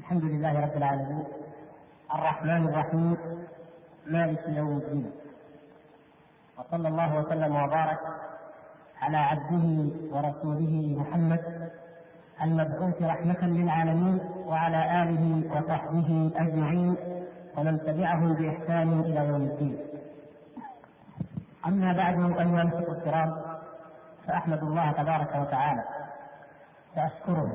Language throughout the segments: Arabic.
الحمد لله رب العالمين. الرحمن الرحيم. مالك يوم الدين. وصلى الله وسلم وبارك على عبده ورسوله محمد المبعوث رحمة للعالمين وعلى آله وصحبه أجمعين ومن تبعهم بإحسان إلى يوم الدين. أما بعد أيها الأخوة الكرام فأحمد الله تبارك وتعالى. وأشكره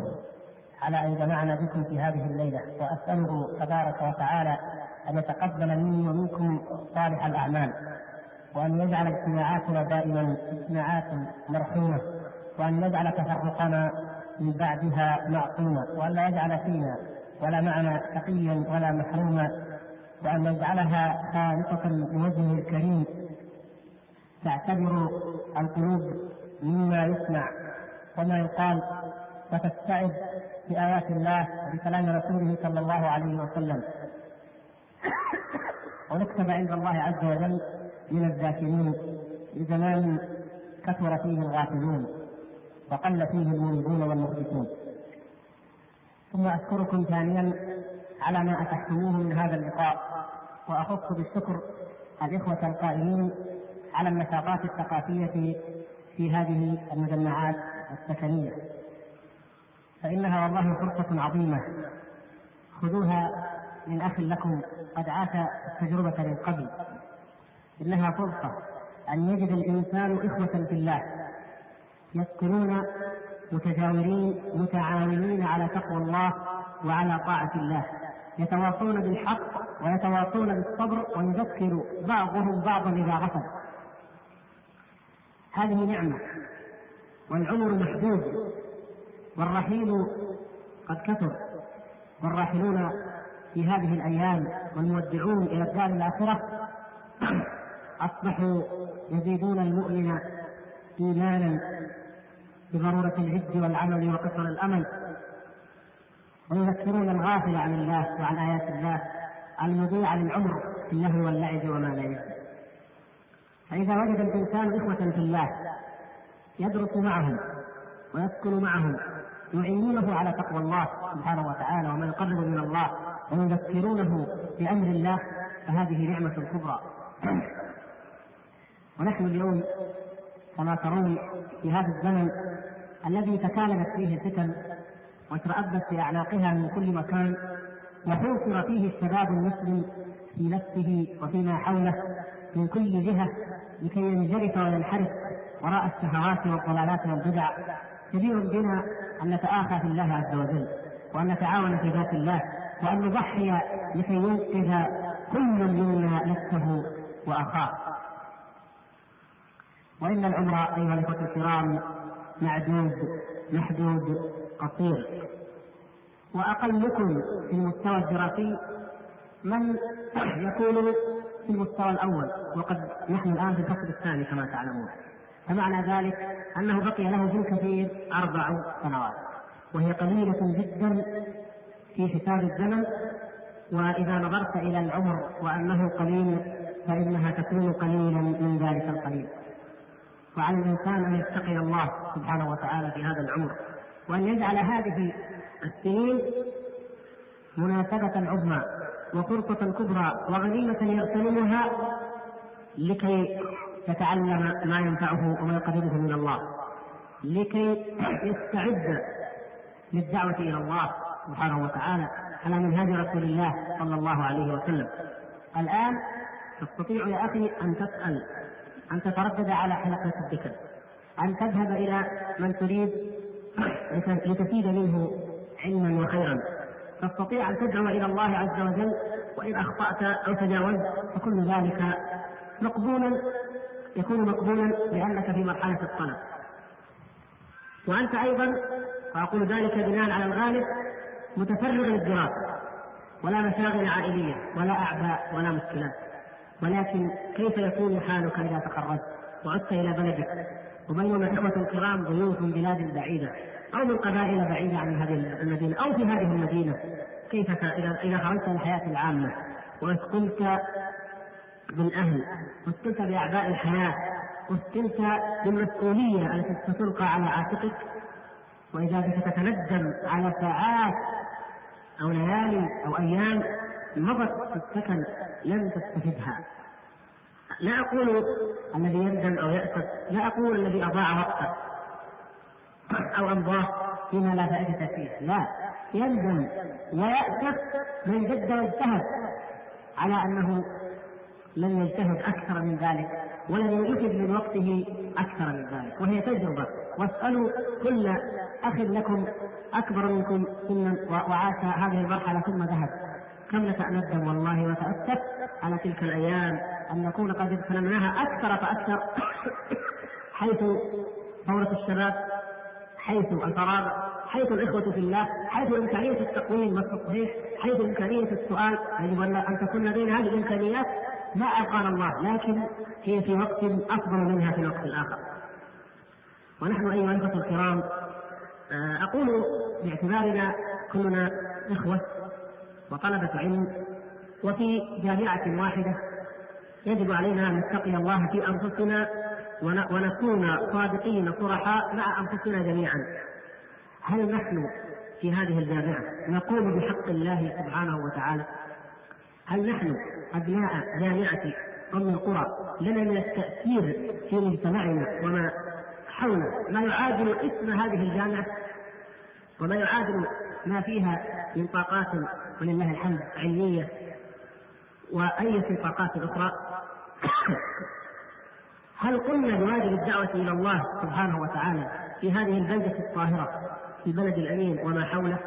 على أن جمعنا بكم في هذه الليلة وأسأله تبارك وتعالى أن يتقبل مني ومنكم صالح الأعمال وأن يجعل اجتماعاتنا دائما اجتماعات مرحومة وأن يجعل تفرقنا من بعدها معصوما وأن لا يجعل فينا ولا معنا تقيا ولا محروما وأن يجعلها خالصة لوجهه الكريم. تعتبر القلوب مما يسمع وما يقال وتستعد بآيات الله وبكلام رسوله صلى الله عليه وسلم. ونكتب عند الله عز وجل من الذاكرين لزمان كثر فيه الغافلون وقل فيه المنيبون والمخبتون. ثم أشكركم ثانيا على ما أتحتموه من هذا اللقاء وأخص بالشكر الإخوة القائمين على النشاطات الثقافية في هذه المجمعات السكنية. فإنها والله فرصة عظيمة. خذوها من أخ لكم قد عاش التجربة من قبل. إنها فرصة أن يجد الإنسان إخوة في الله يسكنون متجاورين متعاونين على تقوى الله وعلى طاعة الله. يتواصون بالحق ويتواصون بالصبر ويذكر بعضهم بعضا إذا غفل هذه نعمة والعمر محدود. والرحيل قد كثر. والراحلون في هذه الأيام والمودعون إلى الدار الآخرة أصبحوا يزيدون المؤمن إيمانا بضرورة الجد والعمل وقصر الأمل ويذكرون الغافل عن الله وعن آيات الله المضيع للعمر في اللهو واللعب وما لا يجب فإذا وجد الإنسان إخوة في الله يدرس معهم ويسكن معهم يعينونه على تقوى الله سبحانه وتعالى وما يقرب من الله ويذكرونه بأمر الله فهذه نعمة كبرى. ونحن اليوم كما ترون في هذا الزمن الذي تكالبت فيه الفتن وترأبت في أعناقها من كل مكان وحوصر فيه الشباب المسلم في نفسه وفيما حوله من كل جهة لكي ينجرف وينحرف وراء الشهوات والضلالات والبدع. كبير بنا أن نتآخى في الله عز وجل وأن نتعاون في ذات الله وأن نضحي لكي ينقذ كل منا نفسه وأخاه. وإن العمر أيها الإخوة الكرام معدود محدود قصير. وأقلكم في المستوى الدراسي من يكون في المستوى الأول وقد نحن الآن في الفصل الثاني كما تعلمون. فمعنى ذلك أنه بقي له في الكثير أربع سنوات وهي قليلة جدا في حساب الزمن وإذا نظرت إلى العمر وأنه قليل فإنها تكون قليلا من ذلك القليل. وعلى الإنسان أن يتقي الله سبحانه وتعالى في هذا العمر وأن يجعل هذه السنين مناسبة عظمى وفرصة كبرى وغنيمة يغتنمها لكي يتعلم ما ينفعه وما يقربه من الله. لكي يستعد للدعوة إلى الله سبحانه وتعالى على منهج رسول الله صلى الله عليه وسلم. الآن تستطيع يا أخي أن تسأل أن تتردد على حلقة الذكر أن تذهب إلى من تريد لتفيد منه علما وخيرا. تستطيع أن تدعو إلى الله عز وجل وإن أخطأت أو تجاوزت فكل ذلك مقبولا يكون مقبولا لأنك في مرحلة الطلب. وأنت أيضا وأقول ذلك بناء على الغالب متفرغ للدراسة ولا مشاغل عائلية ولا أعباء ولا مشكلات. ولكن كيف يكون حالك إذا تخرجت وعدت إلى بلدك. وبينما الإخوة الكرام ضيوف من بلاد بعيدة أو من قبائل بعيدة عن هذه المدينة أو في هذه المدينة كيف إذا خرجت للحياة العامة؟ وأثقلت بالأهل وأثقلت بأعباء الحياة وأثقلت بالمسؤولية التي ستلقى على عاتقك وإذا بك تتندم على ساعات أو ليالي أو أيام مضت في السكن لم تستفدها. لا أقول الذي يندم أو يأسف لا أقول الذي أضاع وقته أو أمضاه فيما لا فائدة فيه. لا يندم ويأسف من جد واجتهد على أنه لم يجتهد أكثر من ذلك ولم يجد من وقته أكثر من ذلك. وهي تجربة. واسألوا كل أخ لكم أكبر منكم سنا وعاش هذه المرحلة ثم ذهب. كم نتندم والله وتأسف على تلك الأيام أن نكون قد اغتنمناها أكثر فأكثر حيث ثورة الشباب حيث الفراغ. حيث الإخوة في الله حيث إمكانية التقويم والتصحيح حيث إمكانية السؤال. يجب أن تكون لدينا هذه الإمكانيات ما أبقانا الله لكن هي في وقت أفضل منها في الوقت الآخر. ونحن أيها الأخوة الكرام آه، أقول باعتبارنا كلنا إخوة وطلبة علم وفي جامعة واحدة يجب علينا أن نتقي الله في أنفسنا ونكون صادقين صرحاء مع أنفسنا جميعا. هل نحن في هذه الجامعة نقوم بحق الله سبحانه وتعالى؟ هل نحن أبناء جامعة أم القرى؟ لنا من التأثير في مجتمعنا وما حولنا. ما يعادل اسم هذه الجامعة وما يعادل ما فيها من طاقات ولله الحمد علمية وأي طاقات أخرى. هل قلنا بواجب الدعوة إلى الله سبحانه وتعالى في هذه البلدة الطاهرة؟ في البلد الأمين وما حوله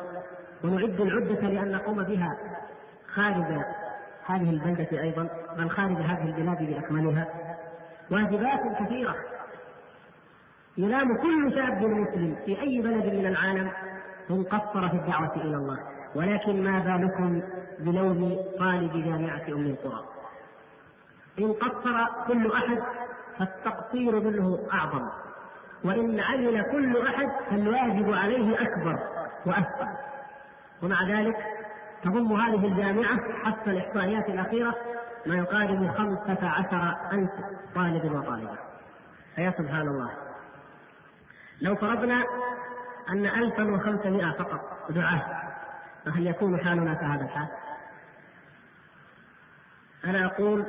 ونعد العدة لأن نقوم بها خارج هذه البلدة أيضا بل خارج هذه البلاد بأكملها. واجبات كثيرة. يلام كل شاب مسلم في أي بلد من العالم إن قصر في الدعوة إلى الله. ولكن ما بالكم بلوم طالب جامعة أم القرى؟ إن قصر كل أحد فالتقصير منه أعظم. وإن عمل كل أحد فالواجب عليه أكبر وأثقل ومع ذلك تضم هذه الجامعة حتى الإحصائيات الأخيرة ما يقارب خمسة عشر ألف طالب وطالبة. فيا سبحان الله. لو فرضنا أن ألفا وخمسمائة فقط دعاة فهل يكون حالنا كهذا الحال؟ أنا أقول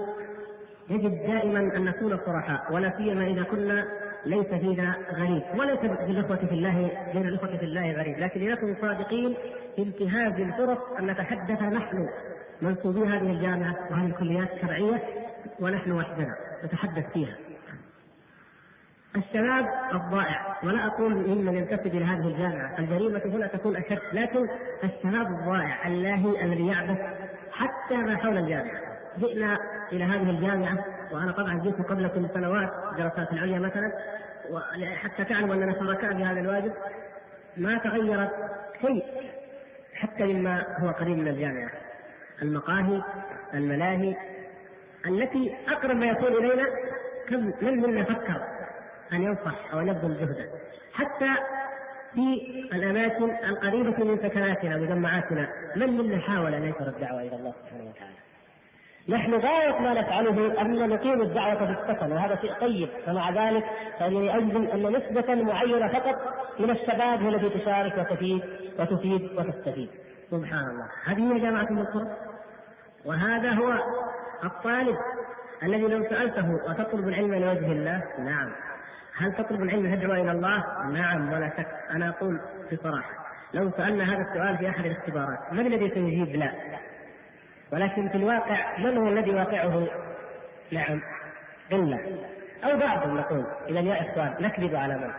يجب دائما أن نكون صرحاء ولا سيما إذا كنا ليس فينا غريب وليس بالإخوة في الله بين الإخوة في الله غريب. لكن لنكن صادقين في انتهاز الفرص أن نتحدث نحن منسوبي هذه الجامعة وهذه الكليات الشرعية ونحن وحدنا نتحدث فيها. الشباب الضائع ولا أقول ممن ينتسب إلى هذه الجامعة الجريمة هنا تكون أشد لكن الشباب الضائع اللاهي الذي يعبث حتى ما حول الجامعة. جئنا إلى هذه الجامعة وأنا طبعا جئت قبلكم سنوات دراسات العليا مثلا حتى تعلموا أننا شركاء في هذا الواجب. ما تغيرت شيء حتى مما هو قريب من الجامعة. المقاهي الملاهي التي أقرب ما يكون إلينا كم من منا فكر أن ينصح أو يبذل جهده. حتى في الأماكن القريبة من سكناتنا ومجمعاتنا من منا حاول أن ينشر الدعوة إلى الله سبحانه وتعالى. نحن غاية ما نفعله أن نقيم الدعوة في السكن وهذا شيء طيب. ومع ذلك فإنني أجزم أن نسبة معينة فقط من الشباب هي التي تشارك وتفيد وتفيد وتستفيد. سبحان الله. هذه هي جامعة القرى وهذا هو الطالب الذي لو سألته أتطلب العلم لوجه الله؟ نعم. هل تطلب العلم تدعو إلى الله؟ نعم ولا شك. أنا أقول بصراحة لو سألنا هذا السؤال في أحد الاختبارات من الذي سيجيب؟ لا؟ ولكن في الواقع من هو الذي واقعه نعم إلا أو بعضهم نقول إذا يا إخوان نكذب على من؟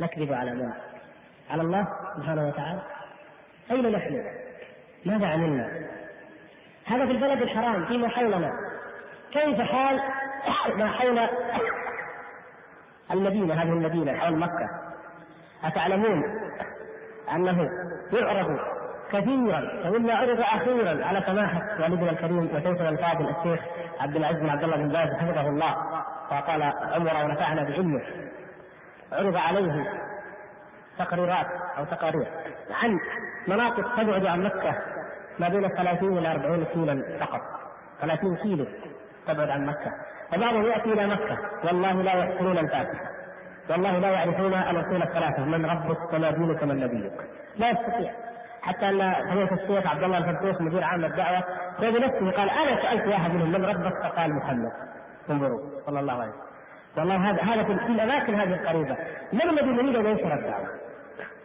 نكذب على من؟ على الله سبحانه وتعالى أين نحن؟ ماذا عملنا؟ هذا في البلد الحرام فيما حولنا كيف حال ما حول المدينة هذه المدينة حول مكة أتعلمون أنه يعرض كثيرا ومما عرض أخيرا. على سماحة والدنا الكريم وشيخنا الفاضل الشيخ عبد العزيز بن عبد الله بن باز حفظه الله وقال عمر ونفعنا بعلمه. عرض عليه تقريرات أو تقارير عن مناطق تبعد عن مكة ما بين 30 إلى 40 كيلا فقط. 30 كيلو تبعد عن مكة. وبعضهم يأتي إلى مكة. والله لا يحسنون الفاتحه والله لا يعرفون الأصول الثلاثة من ربك وما دينك ومن نبيك. لا يستطيع. حتى أن فضيله الشيخ عبد الله الفردوس مدير عام الدعوة هو بنفسه قال أنا سألت واحد منهم من ربك؟ فقال محمد. انظروا صلى الله عليه وسلم. والله هذا هذا في الاماكن هذه القريبة. من الذي نريد ان ينشر الدعوه؟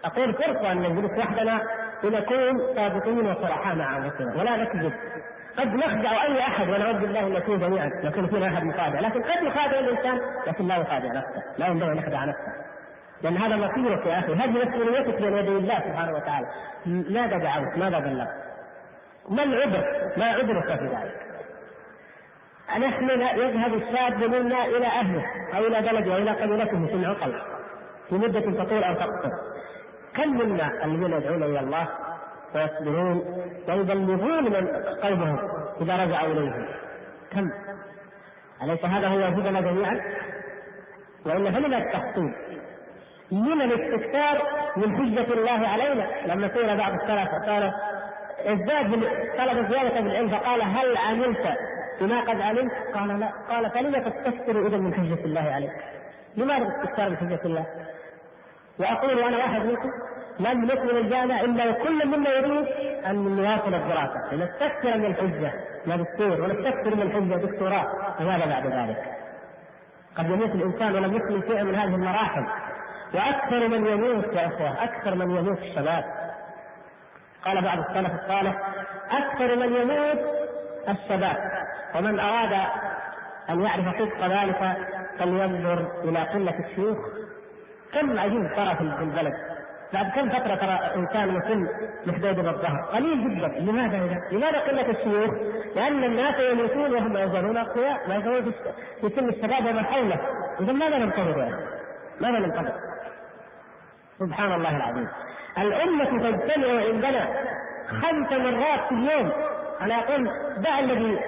أقول فرصة أن نجلس وحدنا لنكون صادقين وصرحاء مع أنفسنا ولا نكذب. قد نخدع أي أحد ونعوذ بالله أن نكون جميعا يكون فينا أحد مخادع. لكن قد يخادع الإنسان لكن لا يخادع نفسه لا ينبغي أن يخدع نفسه. لأن هذا مصيرك يا أخي هذه مسؤوليتك بين يدي الله سبحانه وتعالى. ماذا دعوت؟ ماذا بلغت ما العذر؟ ما عذرك في ذلك؟ نحن يذهب الشاب منا إلى أهله أو إلى بلده أو إلى قبيلته في العقل. في مدة تطول أو تقصر. كم منا الذين يدعون إلى الله ويصبرون ويبلغون من قلبهم إذا رجعوا إليه؟ كم؟ أليس هذا هو واجبنا جميعا؟ والا فلما التخطيط من الاستكثار من حجة الله علينا لما سئل بعض السلف قال ازداد طلب زيادة بالعلم فقال هل عملت بما قد علمت؟ قال لا قال فلم تستكثر إذا من حجة الله عليك؟ لماذا تستكثر من حجة الله؟ وأقول وأنا واحد منكم لم ندخل الجامعة إلا وكل منا يريد أن يواصل الدراسة لنستكثر من الحجة ماجستير ونستكثر من الحجة دكتوراه وماذا بعد ذلك؟ قد يموت الإنسان ولم يكمل شيئا من هذه المراحل وأكثر من يموت يا أخوة أكثر من يموت الشباب قال بعض السلف الصالح أكثر من يموت الشباب ومن أراد أن يعرف صدق ذلك فلينظر إلى قلة الشيوخ كم عجيب ترى في البلد بعد كم فترة ترى إنسان مسن محدود الظهر قليل جدا لماذا إذا؟ لماذا قلة الشيوخ؟ لأن الناس يموتون وهم لا يزالون أقوياء لا يزالون في سن الشباب ومن حوله اذا ماذا ننتظر يعني؟ ماذا ننتظر؟ سبحان الله العظيم. الأمة تجتمع عندنا خمس مرات في اليوم. أنا أقول دع الذي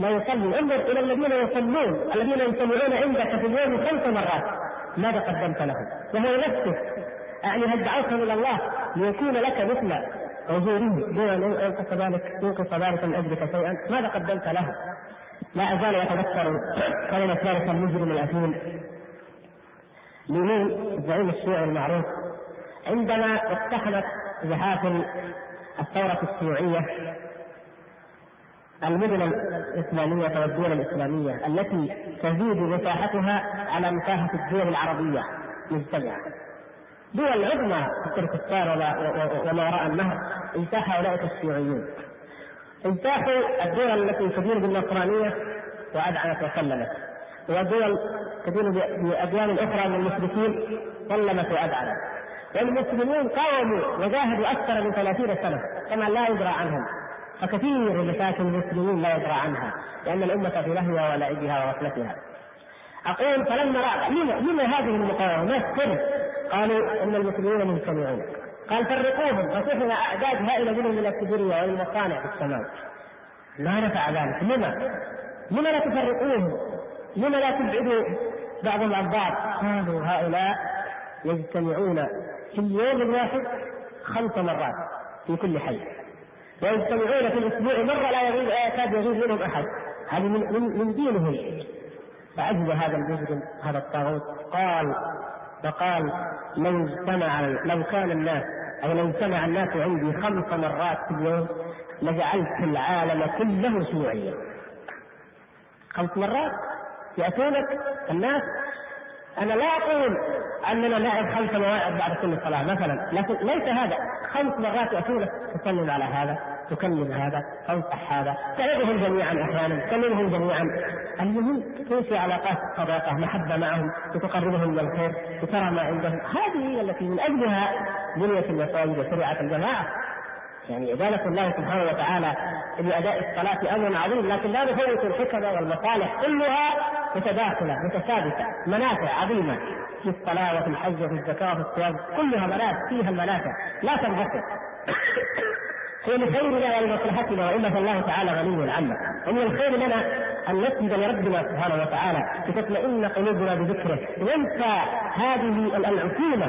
لا يصلي. انظر إلى الذين يصلون. الذين يجتمعون عندك في اليوم خمس مرات. ماذا قدمت لهم؟ وهو نفسه يعني هل دعوتهم إلى الله ليكون لك مثل أجوره دون أن ينقص ذلك. ينقص ذلك من أجلك شيئا. ماذا قدمت له؟ لا أزال يتذكر كلمة ذلك المجرم الأثيم. لمين الزعيم الشيعي المعروف. عندما اقتحمت زحاف الثورة الشيوعية المدن الإسلامية والدول الإسلامية التي تزيد مساحتها على مساحة الدول العربية مجتمعة. دول عظمى في تركستان وما وراء النهر اجتاح اولئك الشيوعيون. اجتاحوا الدول التي تدين بالنصرانية وادعنت وسلمت. ودول تدين بأديان أخرى من المشركين سلمت وادعنت والمسلمون قاوموا وجاهدوا أكثر من ثلاثين سنة كما لا يدرى عنهم فكثير مشاكل المسلمين لا يدرى عنها لأن الأمة في لهوها ولعبها وغفلتها أقول فلما رأى لما هذه المقاومة؟ ما السر؟ قالوا إن المسلمين مجتمعون قال فرقوهم فصفنا أعداد هائله منهم من الكبرياء والمصانع في السماء ما نفع ذلك لما؟ لما لا تفرقوهم؟ لما لا تبعدوا بعضهم عن بعض؟ قالوا هؤلاء يجتمعون في اليوم الواحد خمس مرات في كل حي. ويجتمعون في الأسبوع مرة لا يغيب يكاد يغيب منهم أحد. هذه من من, من دينهم. فعجب هذا المجرم هذا الطاغوت. قال فقال لو اجتمع لو كان الناس أو لو اجتمع الناس عندي خمس مرات في اليوم لجعلت العالم كله شيوعيا خمس مرات؟ يأتونك الناس. أنا لا أقول أننا نعد خمس مواعظ بعد كل صلاة مثلا لكن ليس هذا. خمس مرات يأتونك تسلم على هذا تكلم هذا تنصح هذا تعظهم جميعا أحيانا تكلمهم جميعا. المهم تنشئ علاقات صداقة محبة معهم وتقربهم من الخير وترى ما عندهم. هذه هي التي من أجلها بنيت المساجد وشرعت الجماعة. يعني إدانة الله سبحانه وتعالى بأداء الصلاة أمر عظيم لكن لا نفوت الحكم والمصالح كلها متداخلة متشابكة منافع عظيمة في الصلاة وفي الحج وفي الزكاة وفي الصيام كلها منافع فيها المنافع. لا تنغفر هي لخيرنا ولمصلحتنا والا فالله تعالى غني عنا. ومن الخير لنا أن نسجد لربنا سبحانه وتعالى لتطمئن قلوبنا بذكره. وننسى هذه العقوبه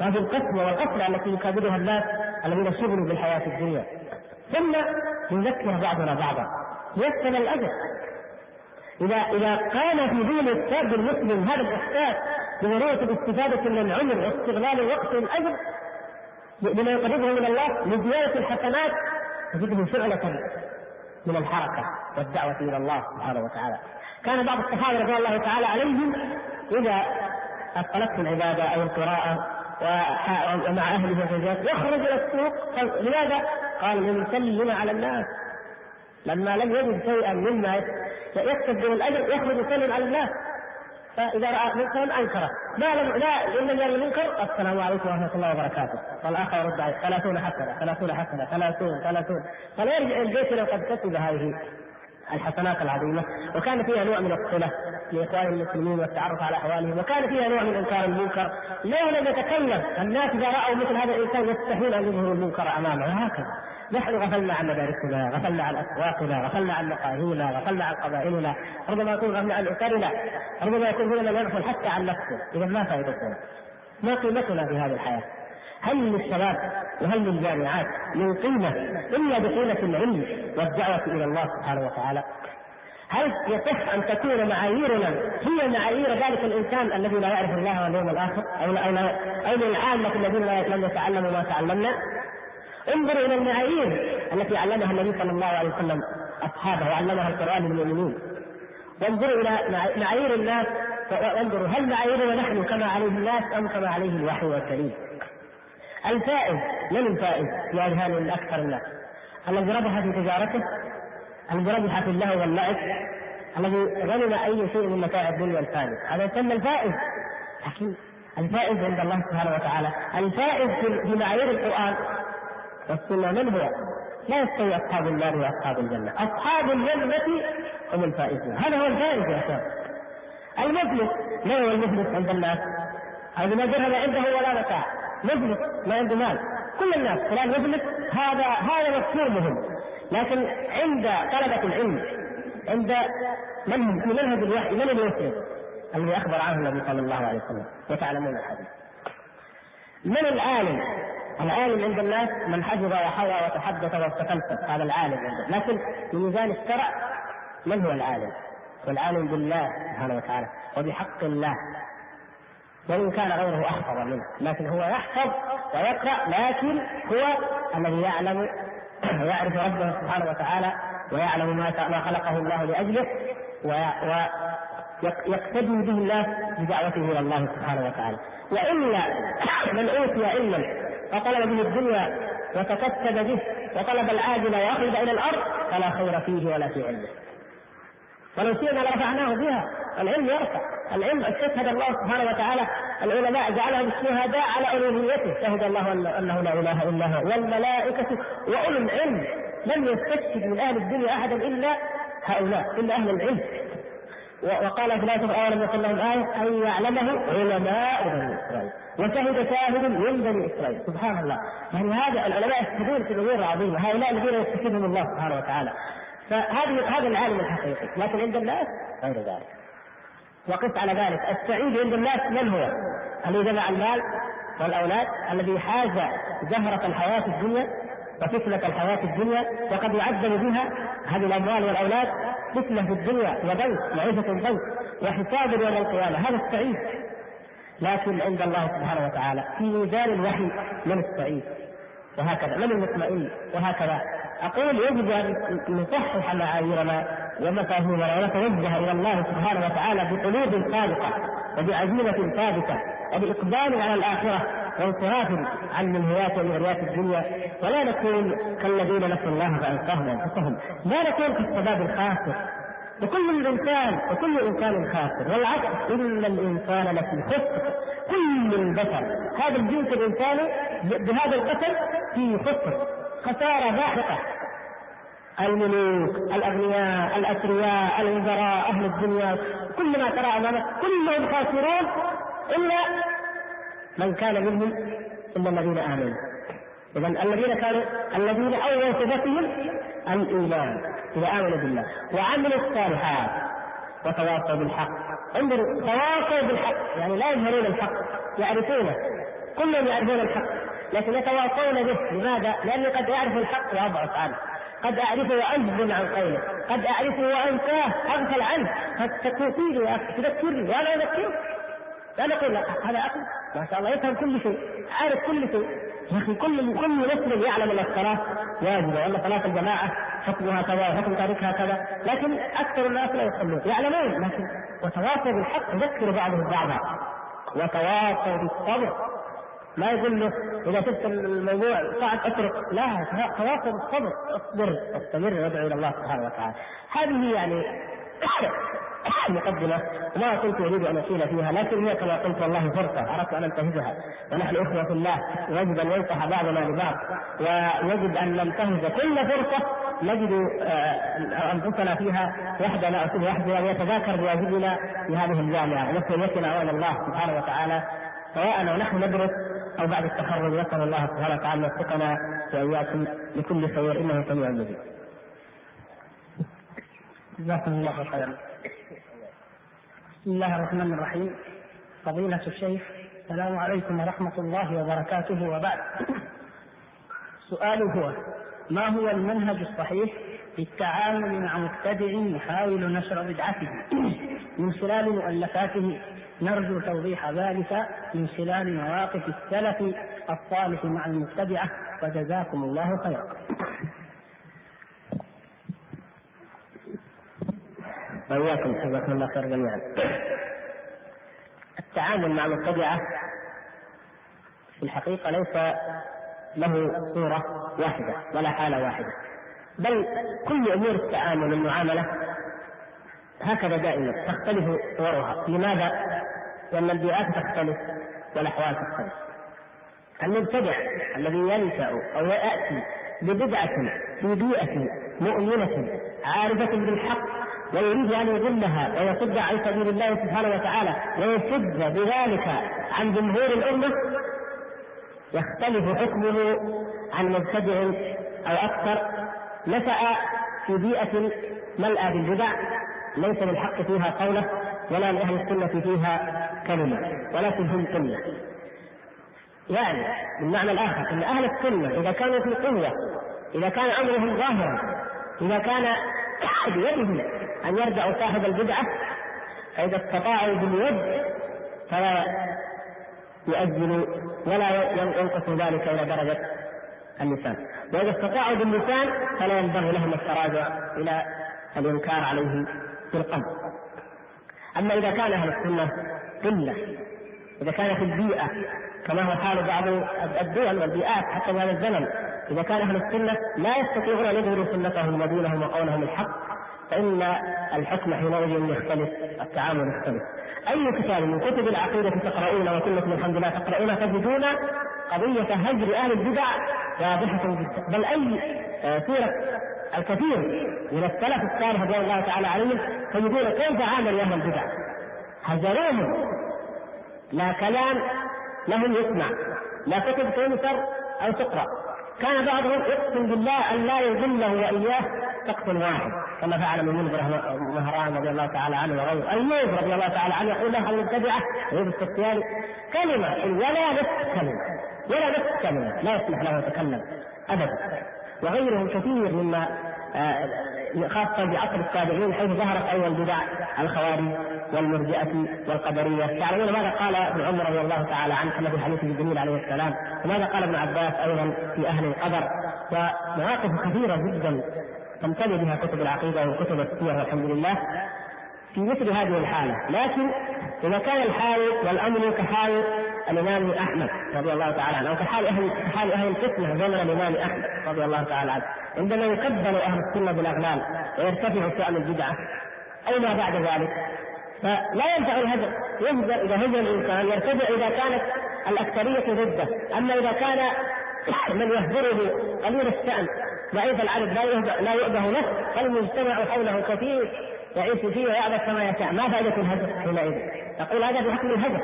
هذه القسوة والغفله التي يكابدها الناس الذين شغلوا بالحياة الدنيا. ثم نذكر بعضنا بعضا. يسأل الأجر. إذا إذا كان في ذهن الشاب المسلم هذا الإحساس بضرورة الاستفادة من العمر واستغلال الوقت والاجر بما يقربه من الله لزيادة الحسنات تجده شعلة من الحركة والدعوة إلى الله سبحانه وتعالى. كان بعض الصحابة رضي الله تعالى عليهم إذا أثقلته العبادة أو القراءة ومع أهله وزوجاته يخرج إلى السوق. لماذا؟ قال ليسلم على الناس. لما لم يجد شيئا مما يكسب به الأجر يخرج يسلم على الناس. فإذا رأى منكرا أنكره. ما لم لا إن لم المنكر السلام عليكم ورحمة الله وبركاته. والاخر يرد عليه 30 حسنة 30 حسنة 30 30 فلا يرجع البيت لو قد كتب هذه الحسنات العظيمة. وكان فيها نوع من الصلة. لإخوان المسلمين والتعرف على أحوالهم وكان فيها نوع من إنكار المنكر. لو لم يتكلم الناس إذا رأوا مثل هذا الإنسان يستحيل أن يظهروا المنكر أمامه وهكذا. نحن غفلنا عن مدارسنا غفلنا عن أسواقنا غفلنا عن مقاهينا غفلنا عن قبائلنا. ربما يكون غفلنا عن أسرنا ربما يكون هنا من يغفل حتى عن نفسه. إذا ما فائدتنا ما قيمتنا في هذه الحياة؟ هل للشباب وهل للجامعات من قيمة إلا بقيمة العلم والدعوة إلى الله سبحانه وتعالى. هل يصح أن تكون معاييرنا هي معايير ذلك الإنسان الذي لا يعرف الله واليوم الآخر؟ أو أو أو للعامه الذين لم يتعلموا ما تعلمنا؟ انظروا إلى المعايير التي علمها النبي صلى الله عليه وسلم أصحابه وعلمها القرآن للمؤمنين وانظروا إلى معايير الناس وانظروا هل معاييرنا نحن كما عليه الناس أم كما عليه الوحي والكريم؟ الفائز من الفائز في اذهان أكثر الناس؟ الذي ربح في تجارته؟ الذي ربح في اللهو واللعب الذي غنم أي شيء من متاع الدنيا الفاني هذا يسمى الفائز. لكن الفائز عند الله سبحانه وتعالى. الفائز في معايير القرآن والسنة من هو؟ لا يستوي أصحاب النار وأصحاب الجنة، أصحاب الجنة هم الفائزون، هذا هو الفائز يا شباب. المفلس ما هو المفلس عند الناس؟ الذي ما درهم عنده ولا متاع، مفلس ما عنده مال، كل الناس. فلان مفلس هذا هذا مفهومهم، لكن عند طلبة العلم عند من في منهج الوحي من المفلس؟ الذي أخبر عنه النبي صلى الله عليه وسلم وتعلمون الحديث. من العالم العالم عند الناس من حفظ وحوى وتحدث واستفلسف هذا العالم عنده لكن بميزان الشرع من هو العالم؟ والعالم بالله سبحانه وتعالى وبحق الله وإن كان غيره احفظ منه لكن هو يحفظ ويقرأ لكن هو الذي يعلم ويعرف ربه سبحانه وتعالى ويعلم ما ما خلقه الله لأجله ويقتدي به الله بدعوته إلى الله سبحانه وتعالى والا من أوتي علما وطلب به الدنيا وتكتب به وطلب العاجل واخذ إلى الأرض فلا خير فيه ولا في علمه. ولو شئنا لرفعناه بها، العلم يرفع، العلم استشهد الله سبحانه وتعالى العلماء جعلهم شهداء على ألوهيته، شهد الله أنه لا إله إلا هو، والملائكة وأولو العلم. لم يستشهد من أهل الدنيا أحدا إلا هؤلاء، إلا أهل العلم. وقال في الآية اولم يكن لهم آية أن يعلمه علماء بني إسرائيل. وشهد شاهد من بني إسرائيل. سبحان الله. يعني هذا العلماء يستفيدون في الأمور العظيمة. هؤلاء الذين يستفيدهم الله سبحانه وتعالى. فهذه هذا العالم الحقيقي. لكن عند الناس غير ذلك. وقس على ذلك. السعيد عند الناس من هو؟ الذي جمع المال والأولاد الذي حاز زهرة الحياة الدنيا وفتنة الحياة الدنيا وقد يعذب بها هذه الأموال والأولاد. فتنة في الدنيا وضيق معيشة ضيق وحساب يوم القيامة. هذا السعيد. لكن عند الله سبحانه وتعالى في ميزان الوحي من السعيد. وهكذا. من المطمئن؟ وهكذا. أقول يجب أن نصحح معاييرنا ومفاهيمنا ونتوجه إلى الله سبحانه وتعالى بقلوب صادقه وبعزيمة ثابته وبإقبال على الآخرة وانصراف عن منهيات ومغريات الدنيا. ولا نكون كالذين نسوا الله فانساهم أنفسهم. لا نكون كالشباب الخاسر. وكل الانسان وكل إنسان خاسر. والعكس إن الإنسان لفي خسر. كل البشر. هذا الجنس الإنساني بهذا القتل في خسر. خسارة باحقه الملوك الأغنياء الاثرياء الوزراء أهل الدنيا كل ما ترى أمامك كلهم خاسرون إلا من كان منهم إلا الذين آمنوا. اذا الذين كانوا الذين اول صفتهم الإيمان إذا آمنوا بالله وعملوا الصالحات وتواصوا بالحق. انظروا تواصوا بالحق يعني لا يظهرون الحق يعرفونه كلهم يعرفون الحق. لكن يتواصون به. لماذا؟ لاني قد اعرف الحق واضعف عنه. قد أعرفه واجزم عن قوله. قد أعرفه وانساه أغفل عنه. قد تكفيني يا أخي. تذكرني. وأنا أذكرك. لا نقول لا هذا أخي ما شاء الله يفهم كل شيء. عارف كل شيء. يا أخي كل كل مسلم يعلم أن الصلاة واجبة وأن صلاة الجماعة حكمها كذا وحكم تاركها كذا، لكن أكثر الناس لا يصلون، يعلمون. لكن وتواصوا بالحق. يذكر بعضهم بعضا. وتواصوا بالصبر. ما يقول له إذا شفت الموضوع صعب أترك لا تواصل بالصبر أصبر أستمر وادعو إلى الله سبحانه وتعالى. هذه يعني مقدمة ما كنت أريد أن أطيل فيها لكن هي كما قلت والله فرصة أردت أن أنتهزها. ونحن إخوة في الله يجب أن ينصح بعضنا لبعض ويجب أن ننتهز كل فرصة نجد آه، أنفسنا فيها وحدنا أو وحدنا ونتذاكر بواجبنا في هذه الجامعة. ونسأل أولا الله سبحانه وتعالى سواء ونحن ندرس أو بعد التخرج نسأل الله سبحانه وتعالى يوفقنا وإياكم لكل خير إنه سميع مجيب. جزاكم الله خيرا. بسم الله الرحمن الرحيم. فضيلة الشيخ السلام عليكم ورحمة الله وبركاته وبعد. سؤالي هو ما هو المنهج الصحيح في التعامل مع مبتدع يحاول نشر بدعته من خلال مؤلفاته نرجو توضيح ذلك من خلال مواقف السلف الصالح مع المبتدعة وجزاكم الله خيرا. وإياكم جزاكم الله خير جميعا. التعامل مع المبتدعة في الحقيقة ليس له صورة واحدة ولا حالة واحدة بل كل أمور التعامل والمعاملة هكذا دائما تختلف صورها لماذا؟ لأن البيئات تختلف والأحوال تختلف. المبتدع الذي ينشأ أو يأتي ببدعة في بيئة مؤمنة عارفة بالحق ويريد أن يضلها ويصد عن سبيل الله سبحانه وتعالى ويصد بذلك عن جمهور الأمة يختلف حكمه عن مبتدع أو أكثر. نشأ في بيئة ملأى بالبدع ليس للحق فيها قولة ولا لأهل السنة فيها كلمة ولكن هم قلة. يعني بالمعنى الآخر أن أهل السنة إذا كانوا في قوة إذا كان أمرهم ظاهرا إذا كان بيدهم أن يرجعوا صاحب البدعة فإذا استطاعوا باليد فلا يؤجلوا ولا ينقص ذلك إلى درجة اللسان وإذا استطاعوا باللسان فلا ينبغي لهم التراجع إلى الإنكار عليه بالقلب. أما إذا كان أهل السنة قلة إذا كان في البيئة كما هو حال بعض الدول والبيئات حتى في هذا الزمن إذا كان أهل السنة لا يستطيعون أن يظهروا سنتهم ودينهم وقولهم الحق فإن الحكم حينئذ يختلف التعامل يختلف أي كتاب من كتب العقيدة تقرؤون وكلكم الحمد لله تقرؤون تجدون قضية هجر أهل البدع واضحة جدا. بل أي آه، سيرة الكثير من السلف الصالح رضي الله تعالى عليهم تجدون كيف عاملوا أهل البدع. هجروهم لا كلام لهم يسمع. لا كتب تنشر أو تقرأ. كان بعضهم يقسم بالله أن لا يذله وإياه سقف واحد. كما فعل من منذر مهران رضي الله تعالى عنه وغيره. ايوب رضي الله تعالى عنه يقول له المبتدعه ايوب السختياني كلمة ولا نصف كلمة ولا نصف كلمة لا يسمح له يتكلم ابدا. وغيرهم كثير مما آه، خاصة بعصر التابعين حيث ظهرت أول بدع الخوارج والمرجئة والقدرية. تعلمون ماذا قال ابن عمر رضي الله تعالى عنه؟ كما في جبريل عليه السلام. وماذا قال ابن عباس أيضا في أهل القدر؟ ومواقف كثيرة جدا تمتلئ بها كتب العقيدة وكتب السير والحمد لله في مثل هذه الحالة. لكن إذا كان الحال والأمر كحال الإمام أحمد رضي الله تعالى عنه. أو كحال أهل كحال أهل الفتنة زمن الإمام أحمد رضي الله تعالى عنه. عندما يكبل أهل السنة بالأغلال ويرتفع شأن البدعة أو ما بعد ذلك؟ فلا ينفع الهجر. يهجر إذا هجر الإنسان يرتفع إذا كانت الأكثرية ضده. أما إذا كان من يهجره قليل الشأن ضعيف العدد لا لا يؤبه له فالمجتمع حوله كثير. يعيش فيه ويعبث كما يشاء. ما فائدة الهجر حينئذ؟ يقول هذا بحكم الهجر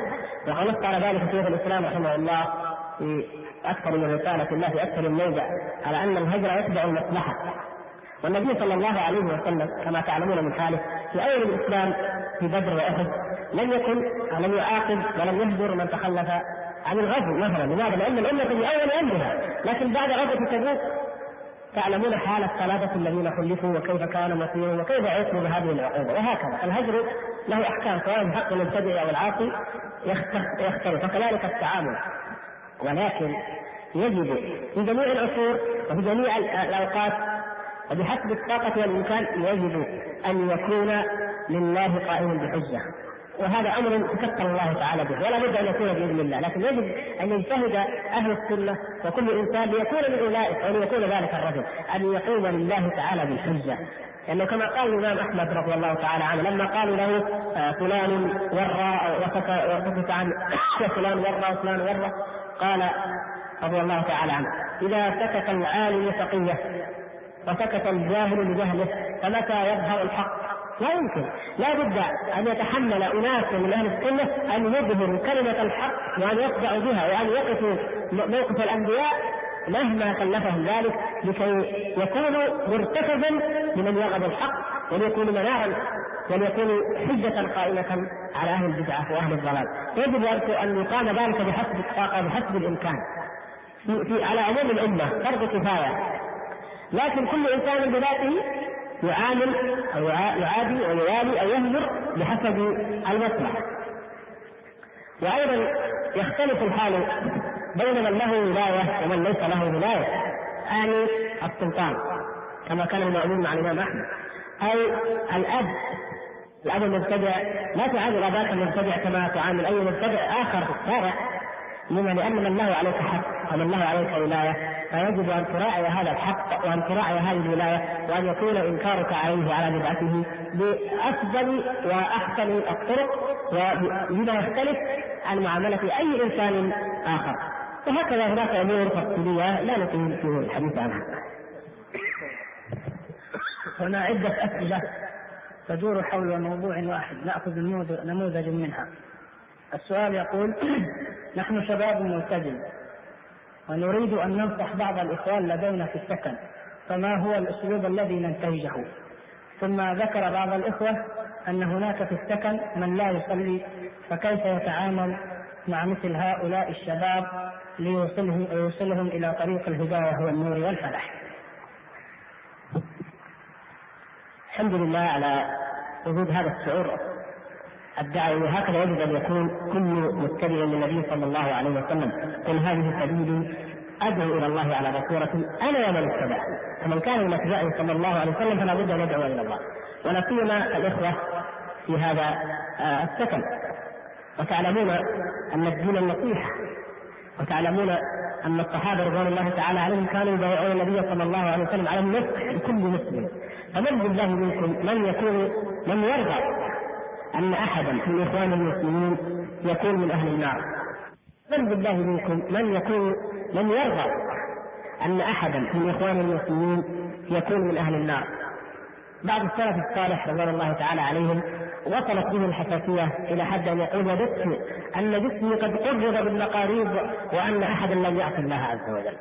وقد نص على ذلك شيخ الإسلام رحمه الله في أكثر من رسالة الله في أكثر من موضع على أن الهجر يتبع المصلحة. والنبي صلى الله عليه وسلم كما تعلمون من حاله في أول الإسلام في بدر وأحد لم يكن لم يعاقب ولم يهجر من تخلف عن الغزو مثلا. لماذا؟ لأن الأمة في أول أمرها. لكن بعد غزوة تبوك تعلمون حال الثلاثة الذين خلفوا وكيف كان مصيرهم وكيف عيشوا بهذه العقوبة وهكذا. الهجر له أحكام سواء حق المبتدئ أو العاصي يختلف وكذلك التعامل. ولكن يجب في جميع العصور وفي جميع الأوقات وبحسب الطاقة والإمكان يجب أن يكون لله قائما بحجة. وهذا أمر تكفل الله تعالى به ولا بد أن يكون بإذن الله لكن يجب أن يجتهد أهل السنة وكل إنسان ليكون من أولئك أو ليكون ذلك الرجل أن يقوم لله تعالى بالحجة. لأنه كما قال الإمام أحمد رضي الله تعالى عنه لما قالوا له آه، فلان ورى وسكت عن فلان ورى وفلان ورى قال رضي الله تعالى عنه إذا سكت العالم فقية وسكت الجاهل بجهله فمتى يظهر الحق؟ لا يمكن لا بد أن يتحمل أناس من أهل السنة أن يظهروا كلمة الحق وأن يخضعوا بها وأن يقفوا موقف الأنبياء مهما كلفهم ذلك لكي يكونوا مرتكزا لمن يغضب الحق وليكونوا منارا وليكونوا حجة قائمة على أهل البدعة وأهل الضلال، يجب أن يقام ذلك بحسب الطاقة بحسب الإمكان. في, في على عموم الأمة فرض كفاية. لكن كل إنسان بذاته يعامل أو يعادي أو يوالي أو يهجر بحسب المصلحة. وأيضا يختلف الحال بين من له ولاية ومن ليس له ولاية. يعني السلطان كما كان المأمون مع الإمام أحمد أو الأب الأب المبتدع لا تعامل أباك المبتدع كما تعامل أي مبتدع آخر في الشارع لما لأن من له عليك حق ومن له عليك ولاية فيجب أن تراعي هذا الحق وأن تراعي هذه الولاية وأن يكون إنكارك عليه على بدعته بأفضل وأحسن الطرق وبما يختلف عن معاملة أي إنسان آخر وهكذا هناك أمور تفصيلية لا نطيل في الحديث عنها. هنا عدة أسئلة تدور حول موضوع واحد نأخذ نموذج منها. السؤال يقول نحن شباب ملتزم ونريد أن ننصح بعض الإخوان لدينا في السكن فما هو الأسلوب الذي ننتهجه؟ ثم ذكر بعض الإخوة أن هناك في السكن من لا يصلي فكيف يتعامل مع مثل هؤلاء الشباب ليوصلهم ويوصلهم إلى طريق الهداية والنور والفلاح؟ الحمد لله على وجود هذا الشعور. الدعوة وهكذا يجب أن يكون كل متبع للنبي صلى الله عليه وسلم. قل هذه سبيلي أدعو إلى الله على بصيرة أنا ومن اتبعني فمن كان من اتباعه صلى الله عليه وسلم فلا بد أن يدعو إلى الله. ولا سيما الإخوة في هذا آه، السكن. وتعلمون أن الدين النصيحة. وتعلمون أن الصحابة رضوان الله تعالى عليهم كانوا يبايعون النبي صلى الله عليه وسلم على النصح لكل مسلم. فمن بالله منكم من يكون من يرضى أن أحدا من إخوان المسلمين يكون من أهل النار. من بالله منكم من يكون من يرضى أن أحدا من إخوان المسلمين يكون من أهل النار؟ بعض السلف الصالح رضوان الله تعالى عليهم وصلت به الحساسية إلى حد أن يقول وددت أن جسمي قد قرب بالمقاريض وأن أحدا لم يعصي الله عز وجل.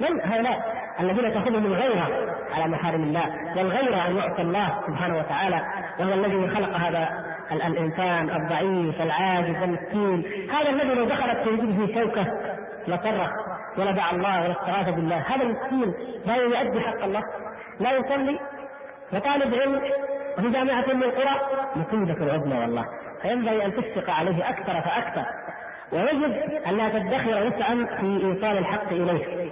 من هؤلاء الذين تأخذهم الغيرة على محارم الله والغيرة أن يعصى الله سبحانه وتعالى وهو الذي خلق هذا الإنسان الضعيف العاجز المسكين. هذا الذي لو دخلت في وجوده شوكه لصرخ ولدعا الله والاستغاث بالله. هذا المسكين لا يؤدي حق الله لا يصلي. وطالب علم وفي جامعة من القرى مصيبة العظمى والله. فينبغي أن تشفق عليه أكثر فأكثر. ويجب أن لا تدخر وسعا في إيصال الحق إليه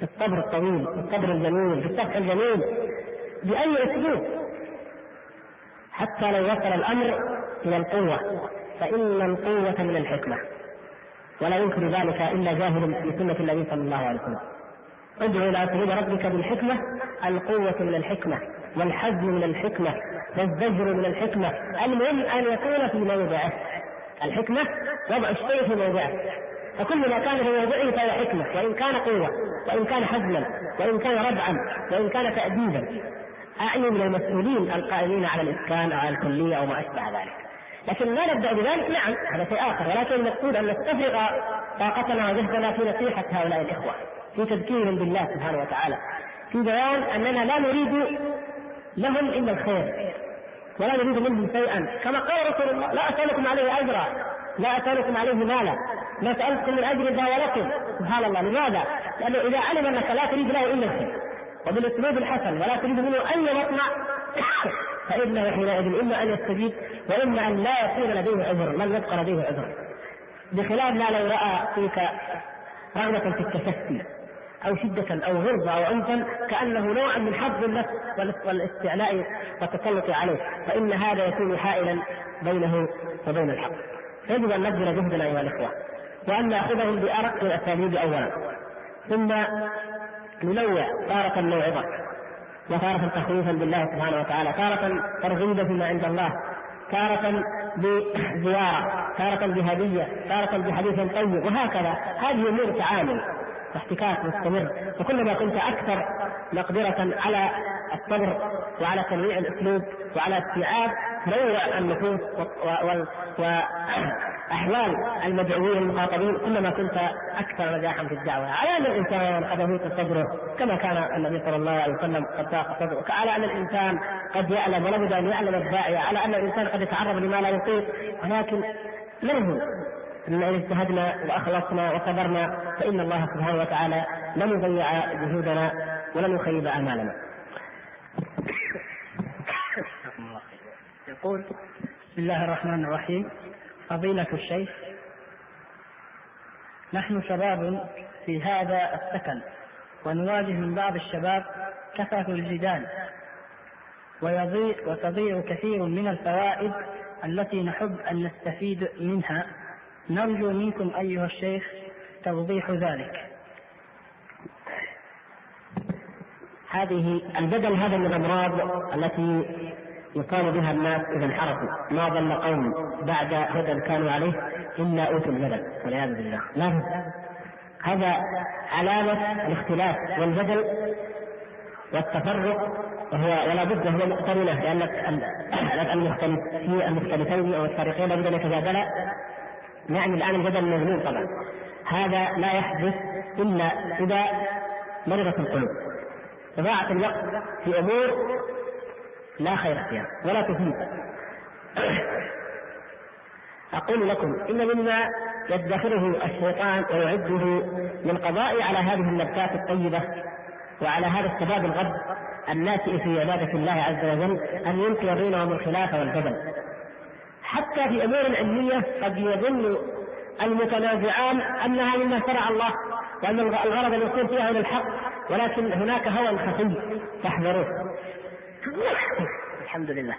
بالصبر الطويل بالصبر الجميل بالصفح الجميل. بأي أسلوب؟ حتى لو وصل الأمر إلى القوة فإن القوة من الحكمة. ولا ينكر ذلك إلا جاهل بسنة النبي صلى الله عليه وسلم. ادعو إلى سبيل ربك بالحكمة. القوة من الحكمة والحزم من الحكمة والزجر من الحكمة. المهم أن يكون في موضعه الحكمة وضع الشيء في موضعه فكل ما كان في موضعه فهو حكمة. وإن كان قوة وإن كان حزما وإن كان ردعا وإن كان تأديبا. أعني من المسؤولين القائمين على الإسكان أو على الكلية أو ما أشبه ذلك. لكن لا نبدأ بذلك نعم هذا شيء آخر ولكن المقصود أن نستفرغ طاقتنا وجهدنا في نصيحة هؤلاء الإخوة في تذكيرهم بالله سبحانه وتعالى في بيان أننا لا نريد لهم إلا الخير ولا نريد منهم شيئا. كما قال رسول الله لا أسألكم عليه أجرا لا أسألكم عليه مالا ما سألتكم من أجر ولكم. سبحان الله لماذا؟ لأنه إذا علم أنك لا تريد له إلا الخير. وبالأسلوب الحسن ولا تريد منه أي مطمع. فإنه حينئذ إما أن يستجيب وإما أن لا يكون لديه عذر لن يبقى لديه عذر. بخلاف ما لو رأى فيك رغبة في التشفي أو شدة أو غلظة أو عنفا كأنه نوع من حظ النفس والاستعلاء والتسلط عليه. فإن هذا يكون حائلا بينه وبين الحق. يجب أن نبذل جهدنا أيها الإخوة وأن نأخذهم بأرق الأساليب أولا. ثم ننوع تارة الموعظة وتارة تخويفا بالله سبحانه وتعالى تارة ترغيبا فيما عند الله تارة بزيارة تارة بهدية تارة بحديث طيب وهكذا. هذه أمور تعامل واحتكاك مستمر. وكلما كنت أكثر مقدرة على الصبر وعلى تنويع الأسلوب وعلى استيعاب نوع النفوس واحوال المدعوين المخاطبين كلما كنت أكثر نجاحا في الدعوة، على أن الإنسان قد يهيط صدره كما كان النبي صلى الله عليه وسلم قد ساق صدره، على أن الإنسان قد يعلم ولابد ان يعلم الداعية، على أن الإنسان قد يتعرض لما لا يطيق، ولكن منه إن اجتهدنا وأخلصنا وصبرنا فإن الله سبحانه وتعالى لن يضيع جهودنا ولن يخيب أعمالنا. يقول بسم الله الرحمن الرحيم. فضيلة الشيخ نحن شباب في هذا السكن ونواجه من بعض الشباب كثرة الجدال ويضيع وتضيع كثير من الفوائد التي نحب أن نستفيد منها. نرجو منكم أيها الشيخ توضيح ذلك. هذه الجدل هذا من الأمراض التي يقال بها الناس اذا انحرفوا ما ضل قوم بعد هدى كانوا عليه إلا أوتوا الجدل والعياذ بالله. لا. هذا علامة الاختلاف والجدل والتفرق وهو ولا بد هو مقترنة لأن المختلفين أو الفريقين لابد أن يتجادلا يعني الآن الجدل مغلوب طبعا. هذا لا يحدث إلا إذا مرضت القلوب. إضاعة الوقت في أمور لا خير فيها ولا تفيد أقول لكم إن مما يدخره الشيطان ويعده للقضاء على هذه النبتات الطيبة وعلى هذا الشباب الغد الناشئ في عبادة الله عز وجل أن يلقي بينهم الخلاف والجدل حتى في أمور علمية قد يظن المتنازعان أنها مما شرع الله وأن الغرض الوصول فيها إلى الحق ولكن هناك هوى خفي فاحذروه الحمد لله.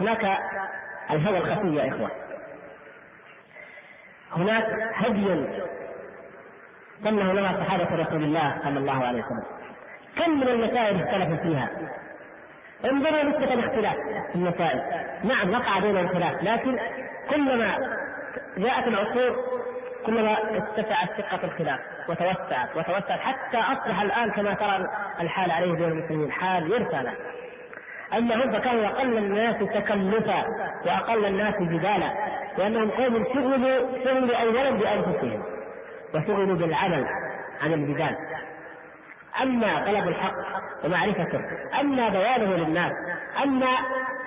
هناك الهوى الخفي يا إخوة. هناك هدي سنه لنا صحابة رسول الله صلى الله عليه وسلم. كم من المسائل اختلفوا فيها؟ انظروا نسبة الاختلاف في المسائل نعم وقع بينهم خلاف لكن كلما جاءت العصور كلما اتسعت ثقة الخلاف. وتوسعت وتوسعت حتى أصبح الآن كما ترى الحال عليه بين المسلمين حال يرثى له أما هم فكانوا أقل الناس تكلفا وأقل الناس جدالا لأنهم قوم شغلوا شغلوا أولا بأنفسهم وشغلوا بالعمل عن الجدال. أما طلب الحق ومعرفته أما بيانه للناس أما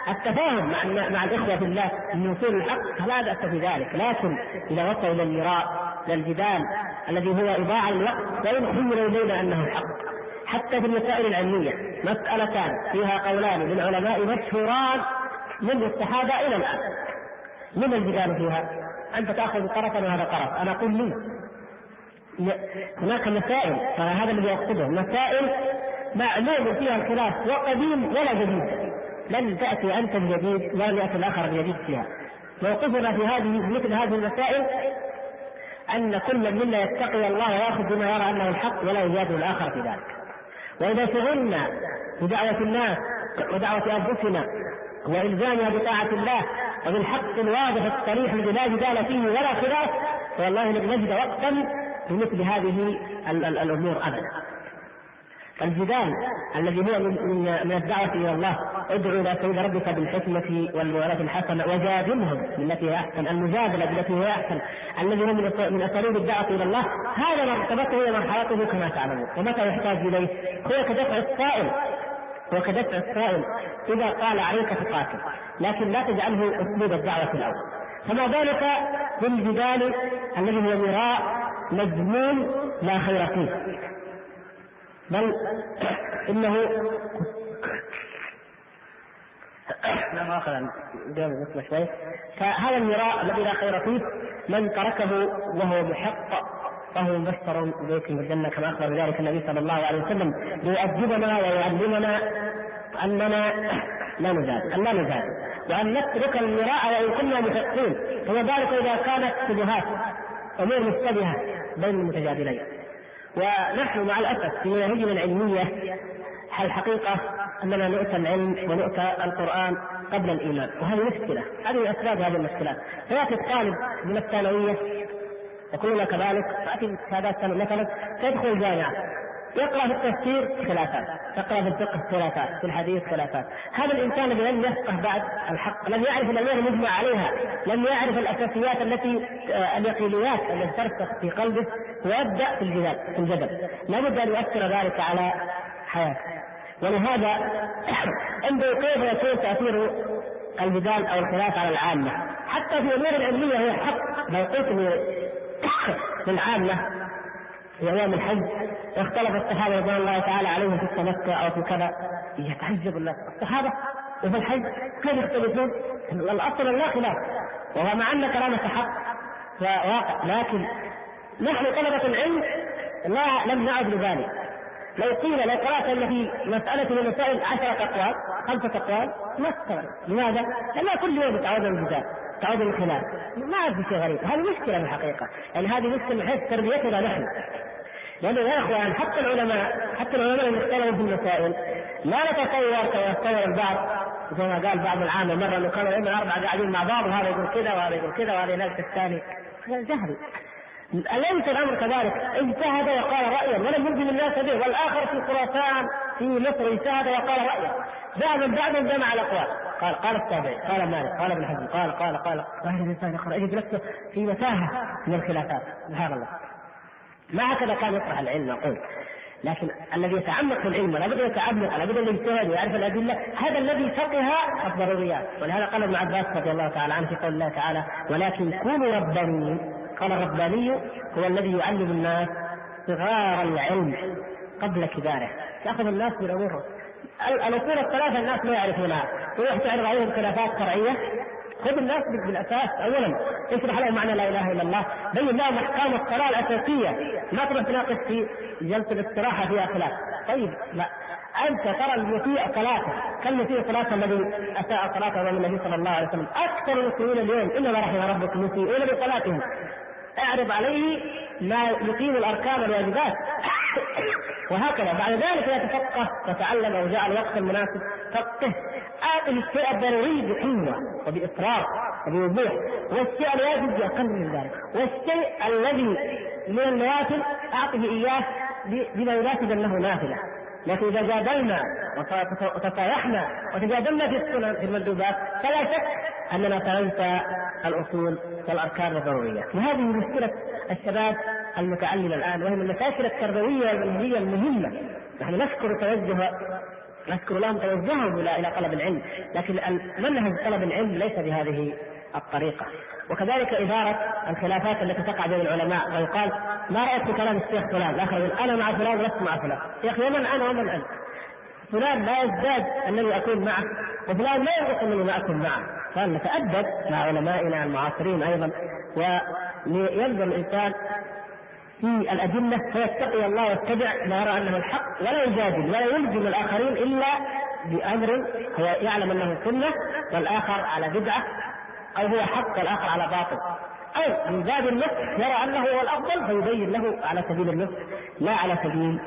التفاهم مع مع الإخوة في الله من وصول الحق فلا بأس في ذلك لكن إذا وصلوا إلى المراء الجدال الذي هو إضاعة للوقت وإن حملوا إلينا أنه الحق حتى في المسائل العلمية مسألتان فيها قولان للعلماء مشهوران منذ الصحابة إلى الآن. من الجدال فيها؟ أنت تأخذ طرفا وهذا طرف. أنا أقول لي. هناك مسائل هذا الذي أقصده مسائل معلوم فيها الخلاف وقديم ولا جديد. لن تأتي أنت بجديد ولن يأتي الآخر بجديد فيها. موقفنا في هذه مثل هذه المسائل أن كل منا يتقي الله ويأخذ بما يرى أنه الحق ولا يجادل الآخر في ذلك. وإذا شغلنا بدعوة الناس ودعوة أنفسنا وإلزامها بطاعة الله وبالحق الواضح الصريح الذي لا جدال فيه ولا خلاف والله لن نجد وقتا لمثل هذه الأمور أبدا. الجدال الذي هو من من الدعوة إلى الله. ادعو إلى سبيل ربك بالحكمة والموعظة الحسنة وجادلهم بالتي هي أحسن المجادلة بالتي هي أحسن. الذي هو من أساليب الدعوة إلى الله. هذا مرتبته ومرحلته كما تعلمون. ومتى يحتاج إليه؟ هو كدفع السائل هو كدفع السائل إذا قال عليك تقاتل. لكن لا تجعله أسلوب الدعوة الأول فما بالك بالجدال الذي هو مراء مجنون لا خير فيه. بل إنه لا مؤاخذة مثل شوي. فهذا المراء الذي لا خير فيه من تركه وهو محق فهو مبشر بيت الجنة كما أخبر بذلك النبي صلى الله عليه وسلم. ليؤدبنا ويعلمنا أننا لا نزاد أن لا نزاد وأن نترك المراء وإن كنا محقين فما بالك إذا كانت شبهات أمور مشتبهة بين المتجادلين. ونحن مع الأسف في مناهجنا العلمية الحقيقة أننا نؤتى العلم ونؤتى القرآن قبل الإيمان وهذه مشكلة هذه من أسباب هذه المشكلات. فيأتي الطالب من الثانوية وكلنا كذلك تأتي شهادات مثلا تدخل الجامعة. يقرأ في التفسير خلافات، يقرأ في الفقه خلافات، في الحديث خلافات، هذا الإنسان الذي لم يفقه بعد الحق، لم يعرف الأمور المجمع عليها، لم يعرف الأساسيات التي آه، اليقينيات التي ترسخ في قلبه ويبدأ في الجدل في الجدل، لابد أن يؤثر ذلك على حياته. ولهذا انظر كيف يكون تأثير الجدال أو الخلاف على العامة، حتى في الأمور العلمية هو حق لو قلت للعامة في أيام الحج اختلف الصحابة رضوان الله تعالى عليهم في التمتع أو في كذا. يتعجب الناس. الصحابة وفي الحج كيف يختلفون؟ الأصل لا خلاف. وهو مع أن كلامك حق وواقع. لكن نحن طلبة العلم لا لم نعد لذلك. لو قيل لو قرأت أن في مسألة من المسائل عشرة أقوال خمسة أقوال ما استوعب لماذا؟ لأن كل يوم تعود الجدال تعود الخلاف. ما في شيء غريب. هذه مشكلة في الحقيقة. يعني هذه مشكلة من حيث تربيتنا نحن. لأنه يا إخوان حتى العلماء حتى العلماء اللي اختلفوا في المسائل لا نتصور كما يتصور البعض. زي ما قال بعض العامة مرة إنه كانوا الأئمة الأربعة قاعدين مع بعض وهذا يقول كذا وهذا يقول كذا وهذا يناقش الثاني. جهل. أليس الأمر كذلك؟ اجتهد وقال رأيا ولم يلزم الناس به. والآخر في خراسان في مصر اجتهد وقال رأيا. جاء من جمع الأقوال. قال قال التابعي قال مالك قال ابن حزم قال قال قال. قال الإنسان يقرأ يجد نفسه في متاهة من الخلافات. سبحان الله. ما هكذا كان يطرح العلم نقول. لكن الذي يتعمق في العلم ولا بد يتعمق ولا بد أن يجتهد ويعرف الأدلة. هذا الذي فقه الضروريات ولهذا قال ابن عباس رضي الله تعالى عنه في قول الله تعالى ولكن كونوا ربانيين قال الرباني هو الذي يعلم الناس صغار العلم قبل كباره. يأخذ الناس بالامور الأصول الثلاثة الناس لا يعرفونها. تروح تعرض عليهم خلافات شرعية. خذ الناس بالأساس اولا اشرح لهم معنى لا إله إلا الله بين لهم أحكام الصلاة الأساسية ما تروح تناقش في جلسة الاستراحة فيها خلاف طيب لا. أنت ترى المسيء صلاته كالمسيء صلاته الذي أساء صلاته امام النبي صلى الله عليه وسلم. أكثر المسلمين اليوم إنما رحم ربك مسيئون بصلاتهم. اعرض عليه ما يقيم الاركان والواجبات وهكذا. بعد ذلك يتفقه وتعلم وجاء الوقت المناسب فقه. اعطه الشيء الضروري بقوه وبإصرار وبوضوح. والشيء الواجب باقل من ذلك. والشيء الذي من النوافل أعطه إياه بما يناسب انه نافلة. لكن إذا جادلنا وتصايحنا وتجادلنا في السنن في المندوبات فلا شك أننا سننسى الأصول والأركان والضروريات وهذه مشكلة الشباب المتعلم الآن وهي من المشاكل التربوية والمنهجيه المهمة. نحن نشكر توجه نذكر لهم توجههم إلى طلب العلم لكن منهج طلب العلم ليس بهذه الطريقة. وكذلك إدارة الخلافات التي تقع بين العلماء ويقال ما رأيت في كلام الشيخ فلان؟ الآخر أنا مع فلان ولست مع فلان. يا أخي ومن أنا ومن أنت؟ فلان لا يزداد أنني أكون معه وفلان لا ينقص أنني ما أكون معه فلنتأدب مع علمائنا المعاصرين أيضا ولينظر الإنسان في الأدلة فيتقي الله ويتبع ما يرى أنه الحق ولا يجادل ولا يلزم الآخرين إلا بأمر هو يعلم أنه سنة والآخر على بدعة أو هو حق والآخر على باطل. أو من باب النصح يرى أنه هو الأفضل فيبين له على سبيل النصح لا على سبيل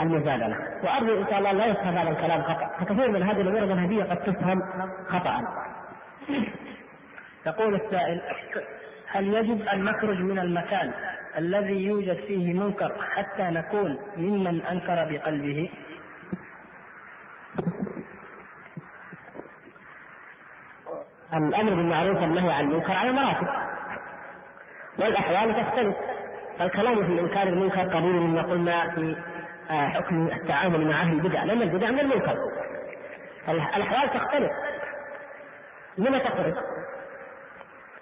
المجادلة وأرجو إن شاء الله لا يفهم هذا الكلام خطأ. فكثير من هذه الأمور المنهجية قد تفهم خطأ. يقول السائل هل يجب أن نخرج من المكان الذي يوجد فيه منكر حتى نكون ممن أنكر بقلبه؟ الأمر بالمعروف والنهي عن المنكر على مراتب والأحوال تختلف. فالكلام في انكار المنكر قليل مما قلنا في آه، حكم التعامل مع أهل البدع. لأن البدع من المنكر. الأحوال تختلف. لما تخرج؟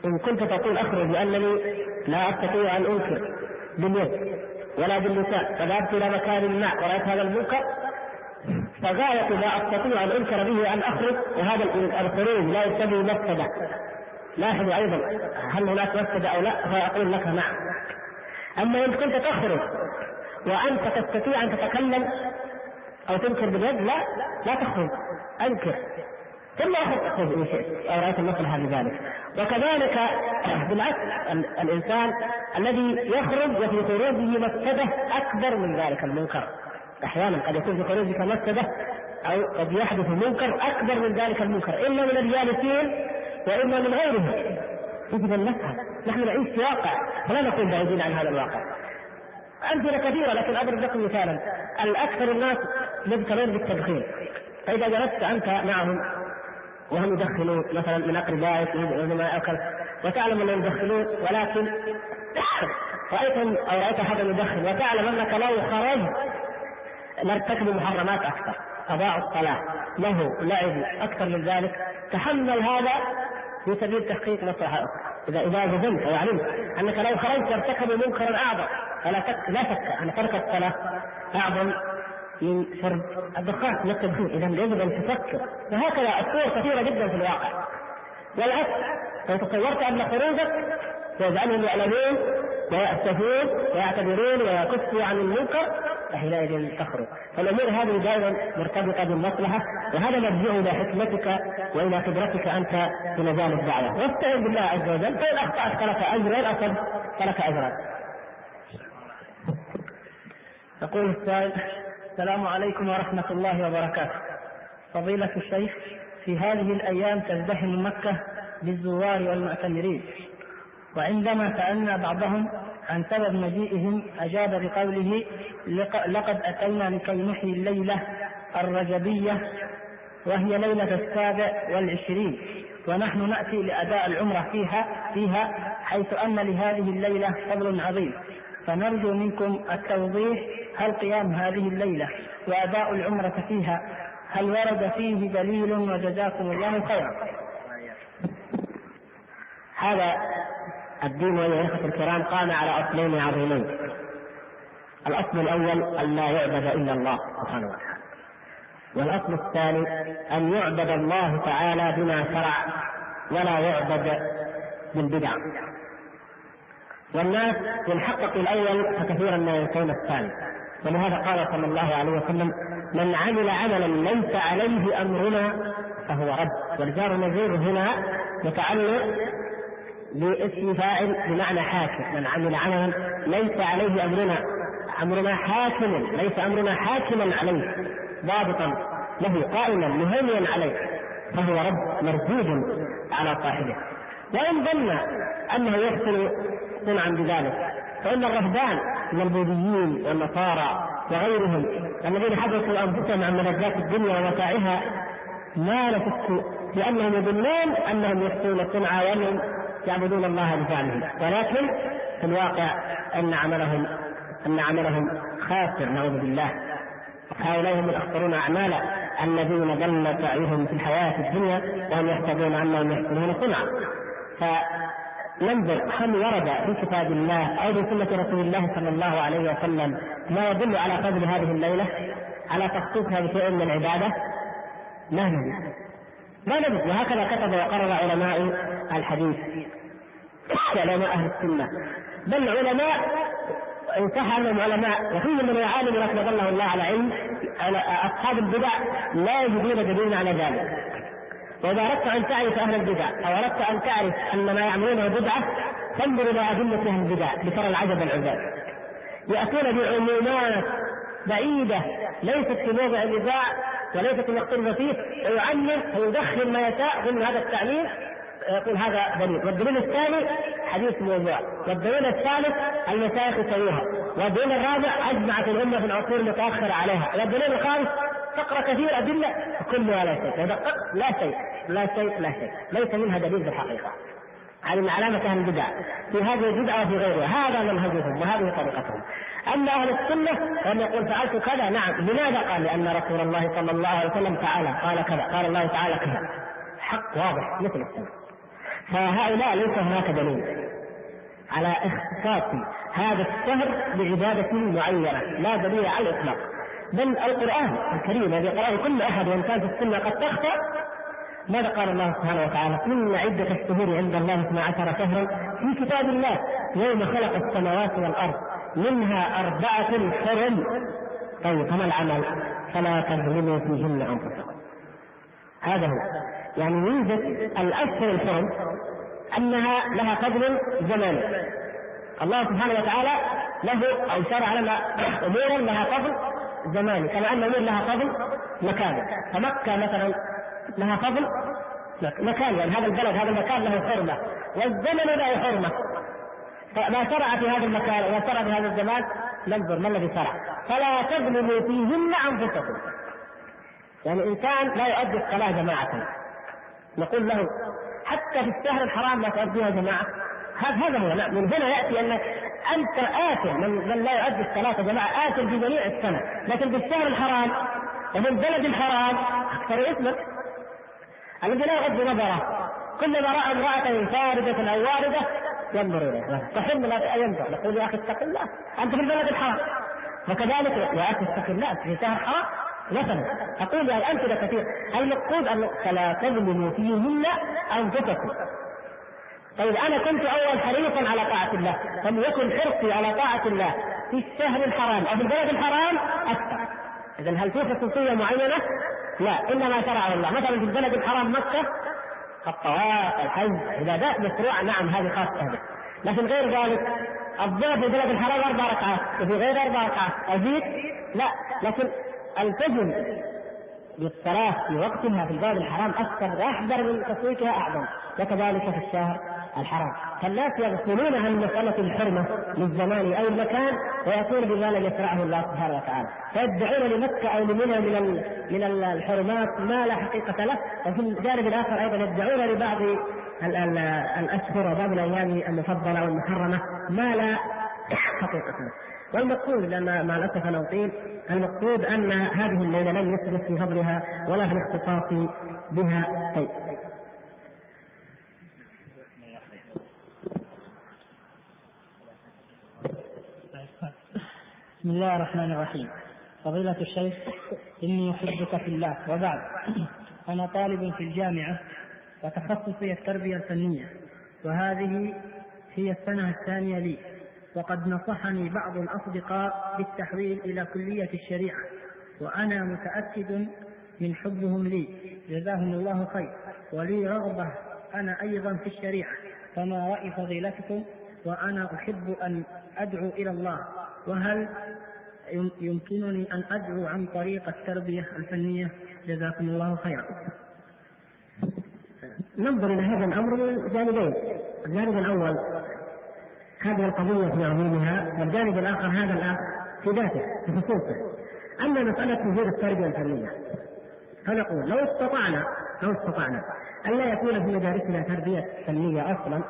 إن كنت تقول أخرج لأنني لا أستطيع أن أنكر باليد ولا باللسان فذهبت إلى مكان ما ورأيت هذا المنكر فغاية ما أستطيع أن أنكر به أن أخرج وهذا الخروج لا يقتضي مفسدة لاحظوا أيضا هل هناك مفسدة أو لا؟ فأقول لك نعم. أما إن كنت تخرج وأنت تستطيع أن تتكلم أو تنكر باليد لا لا تخرج أنكر. ثم اخذ إن شئت. أو رأيت المصلحه بذلك. وكذلك بالعكس الإنسان الذي يخرج وفي خروجه مفسدة أكبر من ذلك المنكر. أحيانا قد يكون في خروجك مفسده أو قد يحدث منكر أكبر من ذلك المنكر إما من الجالسين وإما من غيرهم. يجب ان نفهم نحن نعيش في واقع فلا نكون بعيدين عن هذا الواقع. أمثلة كثيرة لكن أضرب لكم مثالا. الأكثر الناس مبتلين بالتدخين. فإذا جلست أنت معهم وهم يدخنون مثلا من أقربائك أو كذا وتعلم أنهم يدخنون ولكن رأيتهم أو رأيت احدا يدخن وتعلم أنك لو خرجت نرتكب محرمات أكثر. اضاعوا الصلاة. له لعب أكثر من ذلك. تحمل هذا في سبيل تحقيق مصلحة أخرى. إذا إذا جزمت وعلمت أنك لو خرجت ترتكب منكرا أعظم. فلا شك لا شك أن ترك الصلاة أعظم من شرب الدخان. التدخين إذا يجب أن تفكر. وهكذا الصور كثيرة جدا في الواقع. والعكس. لو تصورت أن خروجك يجعلهم يعلمون ويأسفون ويعتذرون ويكفوا عن المنكر فحينئذ تخرج. فالأمور هذه دائما مرتبطة بالمصلحة وهذا مرجع إلى حكمتك وإلى قدرتك أنت في مجال الدعوة. واستعن بالله عز وجل. فإن أخطأت فلك أجر وإن أصبت فلك اجران. يقول السائل السلام عليكم ورحمة الله وبركاته. فضيلة الشيخ في هذه الأيام تزدحم مكة بالزوار والمعتمرين. وعندما سألنا بعضهم عن سبب مجيئهم أجاب بقوله لقد أتينا لكي نحيي الليلة الرجبية وهي ليلة السابع والعشرين ونحن نأتي لأداء العمرة فيها فيها حيث أن لهذه الليلة فضل عظيم. فنرجو منكم التوضيح هل قيام هذه الليلة وأداء العمرة فيها هل ورد فيه دليل وجزاكم الله خيرا؟ هذا الدين يا إخوة الكرام قام على أصلين عظيمين. الأصل الأول أن لا يعبد إلا الله سبحانه وتعالى. والأصل الثاني أن يعبد الله تعالى بما شرع ولا يعبد بالبدع. والناس ينحقق الأول فكثيرا ما ينسون الثاني. ولهذا قال صلى الله عليه وسلم من عمل عملا ليس عليه أمرنا فهو رد. والجار المجرور هنا متعلق باسم فاعل بمعنى حاكم. من عمل عملا ليس عليه أمرنا أمرنا حاكم ليس أمرنا حاكما عليه. ضابطا له قائما مهيمنا عليه. فهو رد مردود على صاحبه. وإن ظن أنه يحسن صنعا بذلك فإن الرهبان من البوذيين والنصارى وغيرهم الذين حدثوا أنفسهم عن ملذات الدنيا ومتاعها ما نشك في انهم يظنون أنهم يحسنون صنعا وانهم يعبدون الله بفعلهم ولكن في الواقع أن عملهم أن عملهم خاسر نعوذ بالله. هؤلاء هم الاخطرون اعمالا الذين ضل سعيهم في الحياة الدنيا وهم يحسبون انهم يحسنون صنعا. ننظر هل ورد في كتاب الله أو في سنة رسول الله صلى الله عليه وسلم ما يدل على فضل هذه الليلة؟ على تخصيصها بشيء من العبادة؟ ما ما نجد وهكذا كتب وقرر علماء الحديث علماء أهل السنة. بل علماء ان صح أنهم علماء. وفيهم من يعالم لكن ظله الله على علم على أصحاب البدع لا يجدون دليلا على ذلك. وإذا أردت أن تعرف أهل البدع أو أردت أن تعرف أن ما يعملونه بدعه فانظر إلى ادله أهل البدع لترى العجب العجاب يأتون بعمومات بعيدة ليست في موضع النزاع وليست المقتول فيه ويعمم ويدخل ما يشاء ضمن هذا التعليم. يقول هذا دليل. والدليل الثاني حديث موضوع. والدليل الثالث المشايخ يسويها. والدليل الرابع أجمعت الأمة في العصور المتأخرة عليها. والدليل الخامس تقرا كثير أدلة كلها لا شيء. لا شيء لا شيء لا شيء. ليس منها دليل في الحقيقة. هذه من علامة أهل البدع. في هذه البدعة وفي غيرها. هذا منهجهم وهذه طريقتهم. أما أهل السنة فهم يقول فعلت كذا نعم. لماذا قال؟ لأن رسول الله صلى الله عليه وسلم تعالى قال كذا قال الله تعالى كذا. حق واضح مثل السنة. فهؤلاء ليس هناك دليل على اختصاص هذا الشهر بعبادة معينة لا دليل على الإطلاق. بل القرآن الكريم الذي يقرأه كل أحد وإن كان في السنة قد تخطأ ماذا قال الله سبحانه وتعالى؟ إن عدة الشهور عند الله 12 شهرا في كتاب الله يوم خلق السماوات والأرض. منها أربعة حرم. طيب فما العمل؟ فلا تظلموا فيهن أنفسكم. هذا هو. يعني يوجد الأشهر الحرم أنها لها فضل زماني الله سبحانه وتعالى له أو شرع لنا أمورا لها فضل زماني كما أن أمور لها فضل مكاني فمكة مثلا لها فضل مكان. يعني هذا البلد هذا المكان له حرمة. والزمن له حرمة. فما شرع في هذا المكان وما شرع في هذا الزمان ننظر ما الذي شرع. فلا تظلموا فيهن أنفسكم. يعني إنسان لا يؤدي الصلاة جماعة. نقول له حتى في الشهر الحرام لا تؤديها جماعة. هذا هو. لا من هنا يأتي أن أنت اثم من, من لا يؤدي الصلاة جماعة اثم في جميع السنة. لكن في الشهر الحرام وفي البلد الحرام أكثر اسمك الذي لا يغض نظرة. كلما رأى امرأة فارده أو واردة ينظر إليه. تحب لا ينظر. يقول يا أخي اتق الله. أنت في البلد الحرام. وكذلك يا أخي اتق الله في شهر حرام. مثلا أقول يعني أمثلة كثير المقصود أن فلا تظلموا فيهن أنفسكم. طيب أنا كنت أول حريصا على طاعة الله. فليكن حرصي على طاعة الله. في الشهر الحرام. أو في البلد الحرام أكثر. اذا هل في خصوصية معينة؟ لا إنما شرعه الله. مثلا في البلد الحرام مكة الطواف الحج عبادات مشروعه نعم هذه خاصة به لكن غير ذلك الظهر في بلد الحرام أربع ركعات وفي غير أربع ركعات أزيد؟ لا. لكن التزم بالصلاة في وقتها في البلد الحرام أكثر وأحذر من تسويقها أعظم. وكذلك في الشهر. الحرام. فالناس يغفلون عن مسألة الحرمة للزمان أو المكان ويأتون بما لم يشرعه الله سبحانه وتعالى. فيدعون لمكة أو لمنى من من الحرمات ما لا حقيقة له. وفي الجانب الآخر أيضا يدعون لبعض الأشهر وبعض الأيام المفضلة والمحرمة ما لا حقيقة له. والمقصود لما مع الأسف أنا أطيل المقصود أن هذه الليلة لم يثبت في فضلها ولا في الاختصاص بها شيء. بسم الله الرحمن الرحيم. فضيلة الشيخ إني أحبك في الله. وبعد أنا طالب في الجامعة وتخصصي التربية الفنية وهذه هي السنة الثانية لي وقد نصحني بعض الأصدقاء بالتحويل إلى كلية الشريعة وأنا متأكد من حبهم لي. جزاهم الله خير. ولي رغبة أنا أيضا في الشريعة. فما رأي فضيلتكم؟ وأنا أحب أن أدعو إلى الله. وهل يمكنني أن أدعو عن طريق التربية الفنية؟ جزاكم الله خيرا. ننظر إلى هذا الأمر من جانبين. الجانب الأول هذه القضية في عمومها والجانب الآخر هذا الآخر في ذاته في خصوصه. أما مسألة وجود التربية الفنية فنقول لو استطعنا لو استطعنا أن لا يكون في مدارسنا تربية فنية أصلا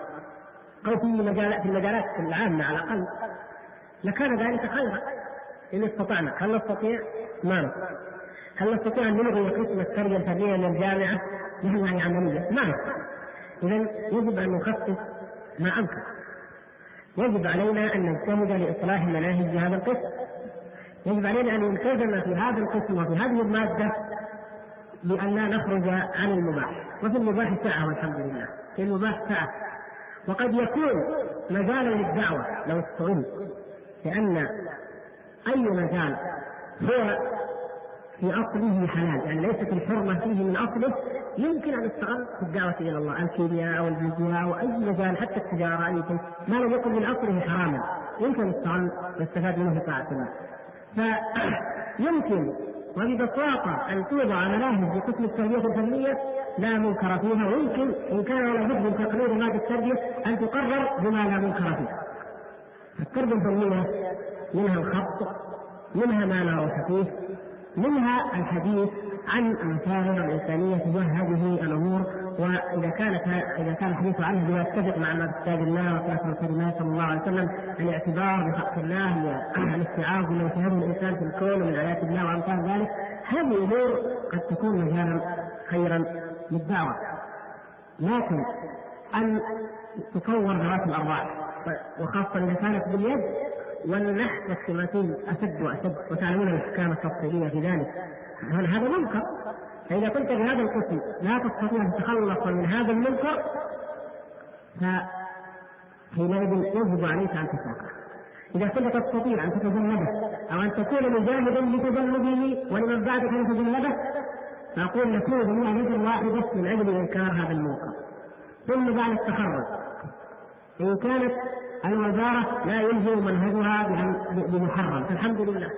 أو في مجالات في المجالات العامة على الأقل لكان ذلك خيرا. إن استطعنا. هل نستطيع؟ ما نستطيع هل نستطيع أن نلغي قسم التربية الفنية من الجامعة؟ نحن عملية ما نستطيع إذا يجب أن نخصص ما أمكن. يجب علينا أن نجتهد لإصلاح المناهج في هذا القسم. يجب علينا أن نلتزم في هذا القسم وفي هذه المادة بأن لا نخرج عن المباح. وفي المباح سعة والحمد لله. في المباح سعة وقد يكون مجالا للدعوة لو استغل لأن أي مجال هو في أصله حلال يعني ليست الحرمة فيه من أصله. يمكن أن يستغل في الدعوة إلى الله الكيمياء أو الفيزياء أو أي مجال حتى التجارة اي شيء ما لم يكن من أصله حراما. يمكن يستغل ويستفاد منه طاعه الله فيمكن وببساطة أن توضع مناهج في قسم التربية الفنية لا منكر فيها. ويمكن إن كان ولا بد من تقرير مادة التربية أن تقرر بما لا منكر فيه. التربية الفنية منها الخط منها ما لا روح فيه منها الحديث عن المشاعر الإنسانية تجاه هذه الأمور. وإذا كانت إذا كان الحديث عنها بما يتفق مع ما كتاب الله رسول الله صلى الله عليه وسلم الاعتبار بحق الله الاستيعاب بما يشاهده الإنسان في الكون ومن آيات الله وأمثال ذلك هذه امور قد تكون مجالا خيرا للدعوة. لكن أن تصور ذوات الأرواح. وخاصة إذا كانت باليد والنحت والتماثيل أشد وأشد وتعلمون الأحكام التفصيلية في ذلك. هذا منكر؟ فإذا كنت بهذا القسم لا تستطيع أن تتخلص من هذا المنكر فحينئذ يجب عليك أن تتركه. إذا كنت تستطيع أن تتجنبه أو أن تكون مجاهدا لتجنبه ولمن بعدك أن يتجنبه فأقول نكون جميعا يد واحدة من أجل إنكار هذا المنكر. ثم بعد التخرج إن كانت الوزارة لا يلزم منهجها بمحرم. فالحمد لله.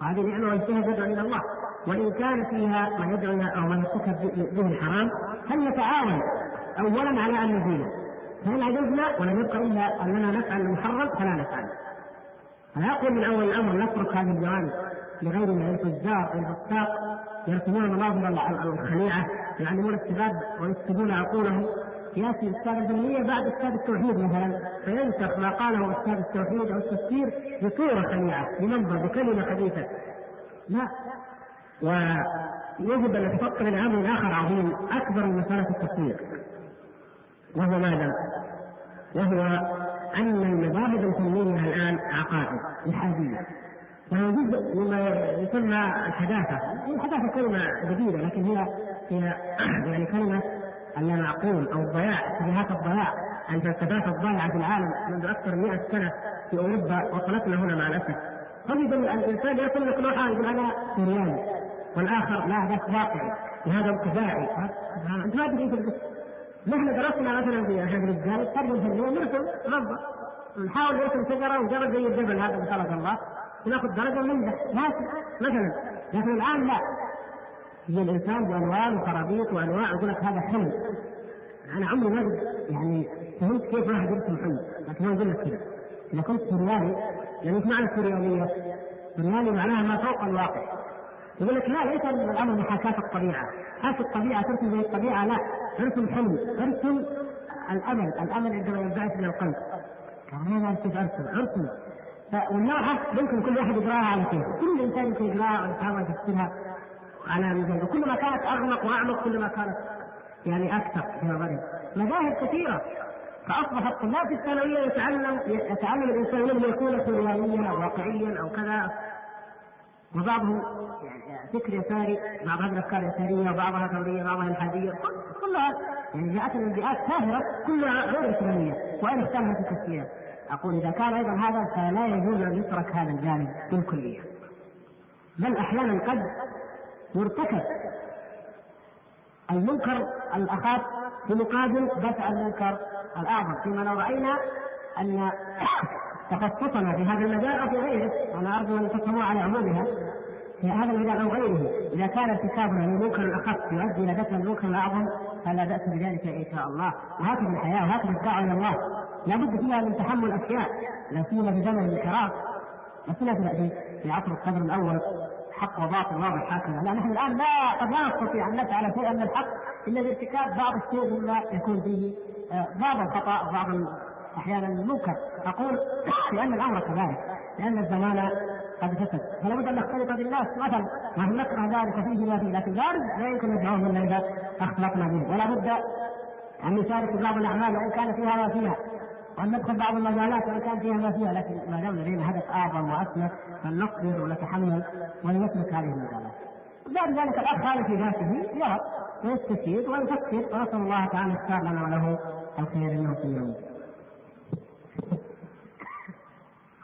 وهذه نعمة واجتهاد يدعو إلى الله. وإن كان فيها ما يدعو أو ما يرتكب به الحرام فلنتعاون أولا على أن نزيله فإن عجزنا ولم يبقى إلا أننا نفعل المحرم؟ فلا نفعل. لا أقول من أول الأمر نترك هذه الجوانب لغيرنا من الفجار والفساق يرسمون مناظر الخليعة يعلمون الشباب ويسكبون عقولهم. يأتي أستاذ الجمعيه بعد أستاذ التوحيد مثلا فينسخ ما قاله أستاذ التوحيد أو التفسير بصورة خليعة بمنظر بكلمة خبيثه لا. ويجب أن نتفكر إلى أمر آخر عظيم أكبر من مسألة التفسير. وهو ماذا؟ وهو أن المذاهب الفنيه الآن عقائد إلحادية. وهو جزء مما يسمى الحداثة، الحداثة كلمة جديدة لكن هي هي يعني كلمة اللامعقول أو الضياع اتجاهات الضياع. الفلسفات الضائعه في العالم منذ أكثر من 100 سنة في أوروبا وصلتنا هنا مع الأسف. تجد الإنسان لك نوع يقول أنا سورياني والآخر لا ذاك واقعي وهذا ابتدائي أنت ما تدري نحن درسنا مثلا في هذا الرجال الترجمه الفنيه نرسم منظر نحاول نرسم شجرة وجبل زي الجبل هذا اللي الله. وناخذ درجة ونمدح مثلا. لكن الآن لا. هي الإنسان بأنواع وخرابيط وأنواع يقول لك هذا حلم. أنا عمري ما يعني فهمت كيف واحد يرسم حلم لكن هو يقول لك كذا إذا كنت سرياني يعني إيش معنى السريانيه؟ سرياني معناها ما فوق الواقع. يقول لك لا ليس الأمر محاكاة الطبيعة، حاكي الطبيعة ترسم زي الطبيعة لا، ارسم حلم، ارسم الأمل، الأمل عندما ينبعث من القلب. كمان كيف ارسم؟ ارسم واللوحة ممكن كل واحد يقرأها على كيف، كل إنسان يمكن يقرأها ويحاول يفسرها. على مزاجه كل ما كانت اغمق وأعمق كل ما كانت يعني أكثر في نظري مذاهب كثيرة. فأصبح الطلاب في الثانوية يتعلم يتعلم الإنسان من يكون سريانيا أو واقعيا أو كذا. وبعضهم يعني فكر يساري بعض هذه الأفكار يسارية وبعضها ثورية وبعضها إلحادية. كلها يعني جاءت من بيئات كافره كلها غير إسلامية. وان في التفسير أقول إذا كان أيضا هذا فلا يجوز أن يترك هذا الجانب بالكلية. بل أحيانا قد يرتكب المنكر الاخف بمقابل دفع المنكر الأعظم. فيما لو رأينا أن تخصصنا في هذا المجال أو في غيره وأنا أرجو أن تفهموا على عمومها في هذا المجال أو غيره. إذا كان ارتكابنا للمنكر الأخف يؤدي إلى دفع المنكر الأعظم فلا بأس بذلك إن شاء الله. وهكذا الحياة وهكذا الدعوة إلى الله. لابد فيها من تحمل أشياء. لا سيما في زمن الانحراف لسنا في عصر القدر الأول حق وباطل واضح هكذا. لا نحن الآن لا قد لا نستطيع أن نفعل شيئا من الحق إلا بارتكاب بعض الشيء مما يكون فيه آه، بعض الخطأ وبعض أحيانا المنكر. أقول لأن الأمر كذلك لأن الزمان قد فسد. فلا بد أن نختلط بالناس. مثلا نحن نكره ذلك فيه ما فيه لكن ذلك لا يمكن ندعوهم إلا إذا اختلطنا به. ولا بد أن نشارك بعض الأعمال وإن كان فيها ما فيها. وأن ندخل بعض المجالات وإن كان فيها ما فيها لكن ما دام لدينا هدف اعظم واسمى فلنصبر ونتحمل ولنترك هذه المجالات. بعد ذلك الأخ هذا في ذاته يرى ويستفيد ويفكر ونسأل الله تعالى يختار لنا وله الخير إنه في يوم.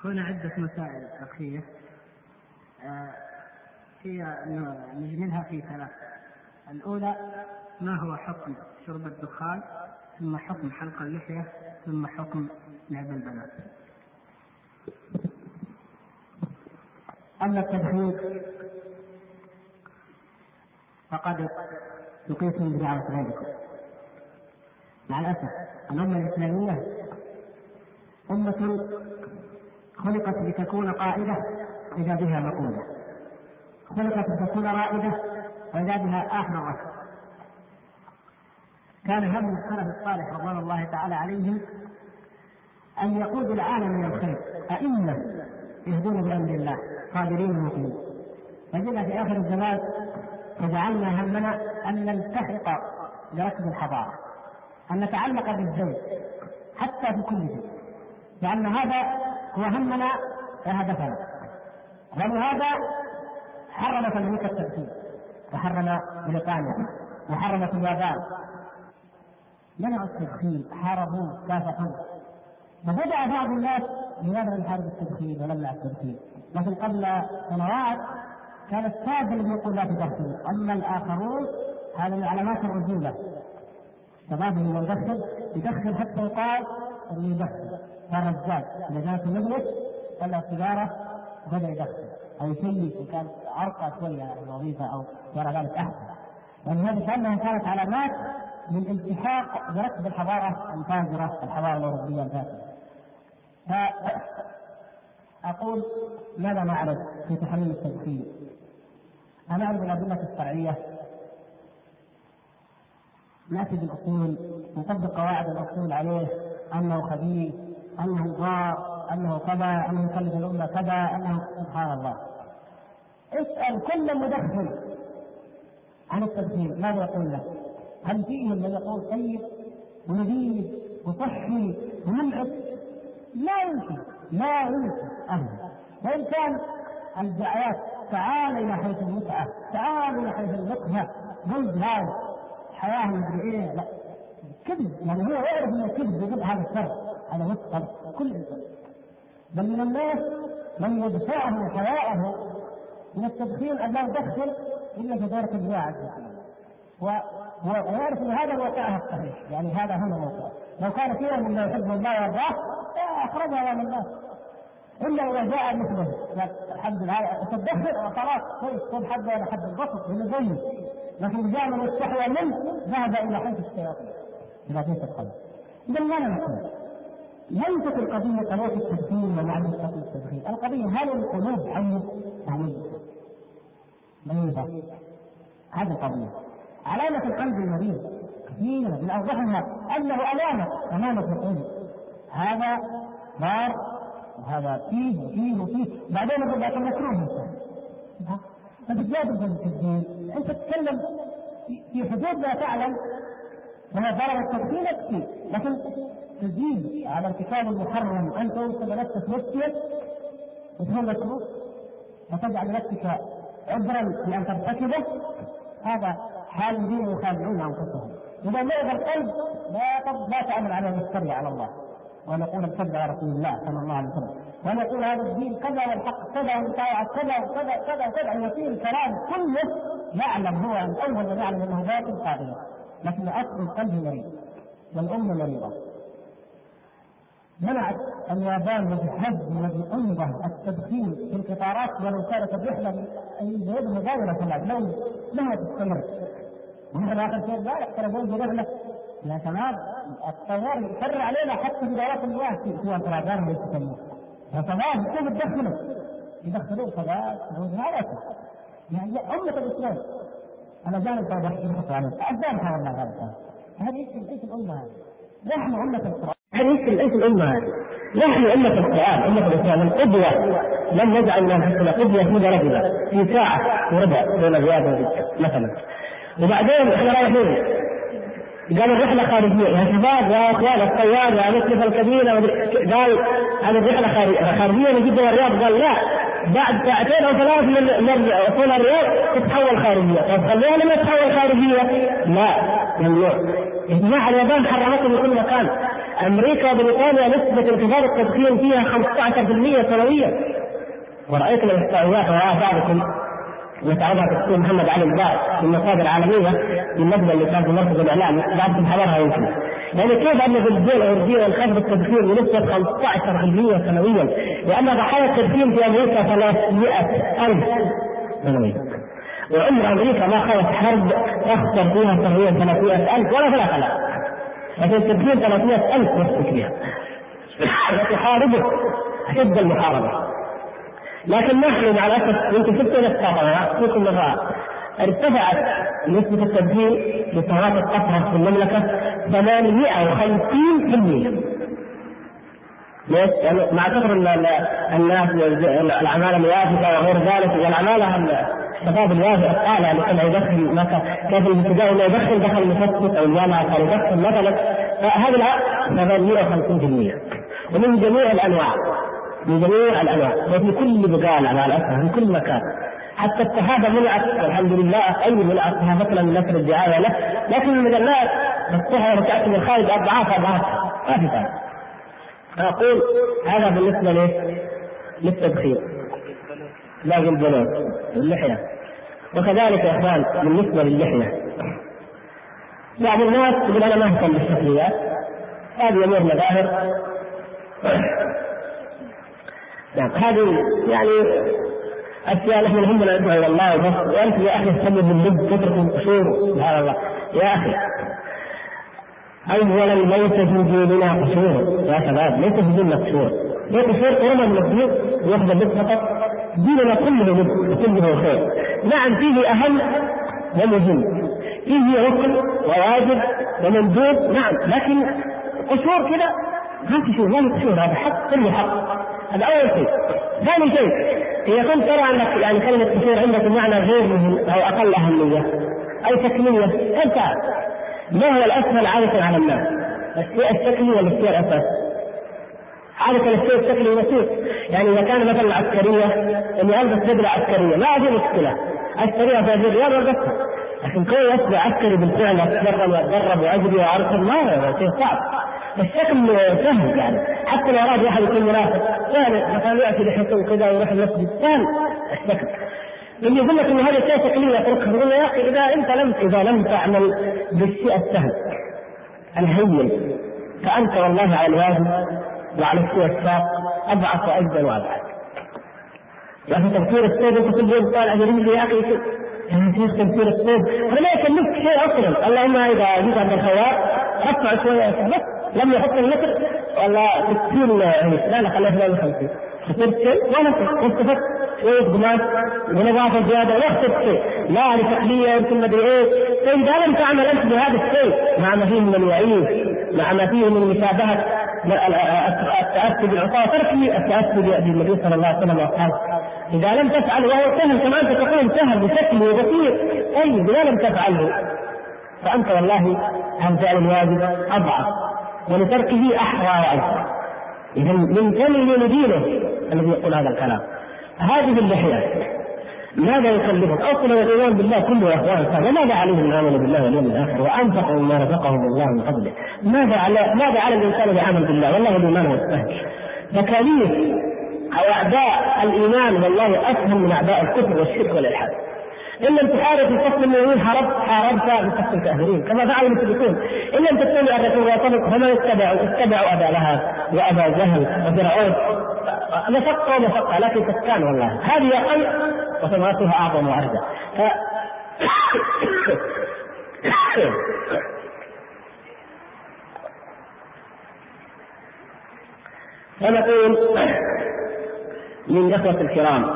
هنا عدة مسائل فقهية آه، هي نجملها في ثلاث الأولى ما هو حكم شرب الدخان ثم حكم حلق اللحية ثم حكم لعب البنات أما التدخين فقد يقيسهم بدعوة غيركم مع الأسف الأمة الإسلامية أمة خلقت لتكون قائدة إذا بها مقولة. خلقت لتكون رائدة وإذا بها الركب كان هم السلف الصالح رضوان الله تعالى عليهم أن يقودوا العالم إلى الخير. أئمة يهدون بأمر الله قادرين مقيمين فجئنا في آخر الزمان فجعلنا همنا أن نلتحق بركب الحضارة أن نتعلق بالزوج حتى في كل شيء. لأن هذا هو همنا فهدفنا. ولهذا حرمت أمريكا التدخين وحرم بريطانيا وحرمت اليابان منعوا التدخين حاربوه كافحوه فبدأ بعض الناس لماذا نحارب التدخين ونمنع التدخين لكن قبل سنوات كان السادة الذي يقول لا تدخن. أما الآخرون هذا من علامات الرجوله شباب من يدخن؟ يدخن حتى يقال انه يدخن. صار رجال اذا في المجلس طلع سيجاره بدأ يدخن. أو يشيك إن كان ارقى شوية الوظيفه أو يرى ذلك أحسن. ولهذا كأنها كانت علامات من التحاق بركب الحضارة الفاجره الحضارة الأوروبية الفاسدة. فاقول ماذا نعرف في تحليل التدخين؟ أنا أعرف الأدلة الشرعية نأتي بالأصول نطبق قواعد الأصول عليه أنه خبيث أنه ضار أنه كذا أنه يكلف الأمة كذا أنه سبحان الله اسأل كل مدخن عن التدخين ماذا يقول له؟ هل فيهم من يقول طيب ونبيل وصحي ومنعش؟ لا يمكن لا يمكن أبدا. وإن كان الدعوات تعال إلى حيث المتعة تعال إلى حيث المقهى ضد هذا حياة مدري إيه لا. كذب يعني هو يعرف أن الكذب يجيب هذا الشر هذا مصدر كل إنسان بل من الناس من يدفعه حياءه من التدخين أن لا يدخن إلا في دائرة الله عز وجل. ويعرف إن هذا موقعها الصحيح. يعني هذا هو موقعه لو كان فيها مما يحب الله ويرضاه اخرجها امام الناس. إلا إذا جاء مثله. الحمد لله. تدخل خلاص كويس خذ حد ولا حد؟ البسط من زيه لكن جاء من استحوى منه ذهب إلى حيث الشياطين. إلى حيث القلب إذا ماذا نقول؟ ليست القضية قضية التدخين ومعنى التدخين، القضية هل القلوب حية يعني مريضة؟ هذه القضية. علامة القلب المريض. كثيرة من أوضحها أنه ألامة أمامة القلب. هذا ضار وهذا فيه وفيه وفيه. بعدين يقول لك مكروه لا. تفهم في الدين أنت تتكلم في حدود لا تعلم وما ضرر التدخين يكفي. لكن تزيد على ارتكاب المحرم أن توصل نفسك مسجد مكروه وتجعل نفسك عذرا لأن ترتكبه هذا حال الذين يخادعون انفسهم اذا مرض القلب لا لا تعمل عليه مفتري على الله. ونقول الكذب على رسول الله صلى الله عليه وسلم. ونقول هذا الدين كذا والحق كذا والطاعة كذا وكذا كذا كذا يصير الكلام كله يعلم هو الأول من يعلم أنه باطل قادر لكن أصل القلب مريض. والأم مريضة. منعت اليابان وبحج وبأنظة التدخين في القطارات ولو كانت الرحلة يد مغايرة في لو لها تستمر ونحن آخر شيء لا يحترمون برحلة يا شباب الطيار يكرر علينا حتى في دورات المياه في الطيران ليس كلمه يا شباب كيف تدخلوا؟ يدخلون شباب هذا يعني أمة الإسلام. أنا جانب توضح يبحث عنه أعدام والله هذا هذه إيش الأمة. هذه؟ نحن أمة القرآن. هذه إيش الأمة. هذه؟ نحن أمة القرآن أمة الإسلام. القدوة. لم نجعل أنفسنا قدوة في بلدنا في ساعة وربع بين الرياض مثلا. وبعدين إحنا رايحين. قال الرحلة خارجية يا شباب يا أخوان الطيار يا مثل الكبيرة قال هذه الرحلة خارجية من جدة والرياض. قال لا بعد ساعتين أو ثلاث من من وصول الرياض تتحول خارجية. طيب خليها لما تتحول خارجية. لا ممنوع يا جماعة اليابان حرمته في كل مكان. أمريكا وبريطانيا نسبة انخفاض التدخين فيها 15% سنويا. ورأيت الاحصائيات وراء بعضكم. يتعرضها الدكتور محمد علي الباز من مصادر عالمية بالنسبة اللي كان في مركز الإعلام. بعضكم حضرها يمكن. يعني كيف أن في الدول الاوروبيه ينخفض التدخين بنسبه 15% سنويا؟ لأن ضحايا التدخين في أمريكا 300 ألف سنويا. وعمر أمريكا ما خلت حرب تخسر فيها سنويا 300 ألف ولا 3000 لكن التدخين 300 ألف يسكت فيها وتحاربه أشد المحاربة. لكن نحن مع الأسف يمكن ست نقطة فيكم مرات ارتفعت نسبة التدخين بسنوات الطفرة في المملكة 850% ليش؟ يعني مع كثر الناس الاعمال اليافقه وغير ذلك والأعمال الشباب اليافع الطالع اللي كان يدخن مثلا كيف الابتداء انه يدخن دخل المفتش أو الجامعة كان يدخن مثلا. فهذا 850% ومن جميع الأنواع. بجميع الأنواع. وفي كل بقالة مع الأسف في كل مكان. حتى الصحابة منعت والحمد لله أي منعت صحافتنا من نشر الدعاية له. لكن المجلات مفتوحه وتاتي من الخارج أضعاف أضعاف. ما في فرق. فأقول هذا بالنسبة ليه؟ للتدخين. لا بالبنات اللحيه وكذلك يا إخوان بالنسبة للحية. بعض الناس يقول أنا ما أهتم بالشكليات هذه أمور مظاهر. نعم. هذه يعني أشياء نحن همنا ندعو إلى الله وبس وأنت يا أخي تهتم باللب تترك القصور. سبحان الله. يا أخي. اولا ليس في ديننا قصور. يا شباب ليس في ديننا قصور. في قصور قرنا من الدين ياخذ اللب فقط ديننا كله لب وكله خير. نعم فيه اهم ومهم. فيه ركن وواجب ومندوب. نعم لكن قصور كذا ما شيء ما قصور هذا حق كله حق. هذا اول شيء. ثاني شيء إذا كنت ترى أنك يعني كلمة قصور عندك بمعنى غير مهم أو أقل أهمية أو تكمية أنت ما هو الأسهل عادة على الناس؟ الشيء الشكلي ولا الشيء الاساس؟ عادة الشيء الشكلي يسير، يعني إذا كان مثلا عسكرية إني ألبس بدلة عسكرية ما في مشكلة، عسكرية في هذه الرياضة ألبسها، لكن كون يصبح عسكري بالفعل أتدرب وأتدرب وأجري واركب ما هو شيء صعب. الشكل سهل يعني. حتى لو أراد واحد يكون منافق سهل مثلا يأتي لحيته كذا ويروح المسجد سهل الشكل اللي يقول لك أن هذا شيء شكلية اتركها يقول يا أخي إذا أنت لم إذا لم تعمل بالشيء السهل الهين فأنت والله على الواجب وعلى الشيء الشاق أضعف وأجدل وابعد. أخي تفكير السيد أنت كل يوم طالع يا أخي شيخ تفسير الصوت هذا ما يكلفك شيء أصلا. اللهم إذا جيت عند الخيار رفع شوية بس لم يحط المتر ولا 60 لا لا خليها 52 خسرت شيء؟ ولا واستفدت شوية قماش ونظافه زيادة ولا شيء. لا لتقليه يمكن مدري إيه فاذا لم تعمل أنت بهذا الشيء مع ما فيه من الوعيد مع ما فيه من مشابهه التاسي بالعصاه تركي التاسي بالنبي صلى الله عليه وسلم وأصحابه. إذا لم تفعل وهو سهل كما أنت تقول سهل بشكل بسيط طيب إذا لم تفعله فأنت والله عن فعل الواجب أضعف. ولتركه احرى وايسر إذا من كم دينه الذي يقول هذا الكلام هذه اللحية ماذا يكلفك؟ أصلا الايمان بالله كله يا إخوان وماذا عليه من امن بالله واليوم الآخر وأنفقوا مما رزقهم الله من فضله؟ ماذا على ماذا على الإنسان إذا آمن بالله؟ والله الايمان هو. تكاليف أو أعداء الإيمان والله اسهل من أعداء الكفر والشرك والإلحاد. إن لم تحارب في صف المؤمنين حاربت حاربت في صف الكافرين كما فعل المشركون. إن لم تتبع الرسول ويطلق فما يتبعوا اتبعوا أبا لهب وأبا جهل وفرعون. مشقه ومشقه لكن تسكان والله. هذه أقل وثمرتها أعظم وأرجى. ف... فنقول للإخوة الكرام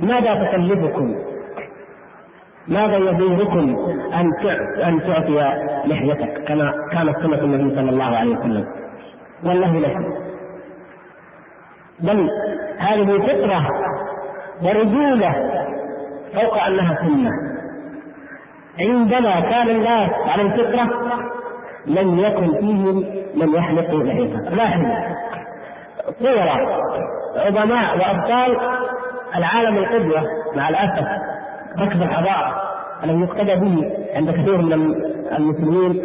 ماذا تكلفكم؟ ماذا يضيركم أن أن تعطي لحيتك كما كانت سنة النبي صلى الله عليه وسلم؟ والله لا. بل هذه فطرة ورجولة فوق أنها سنة. عندما كان الناس على الفطرة لم يكن فيهم من يحلق لحيته لاحظ صور عظماء وأبطال العالم القدوة مع الأسف ركب الحضاره الذي يقتدى به عند كثير من المسلمين.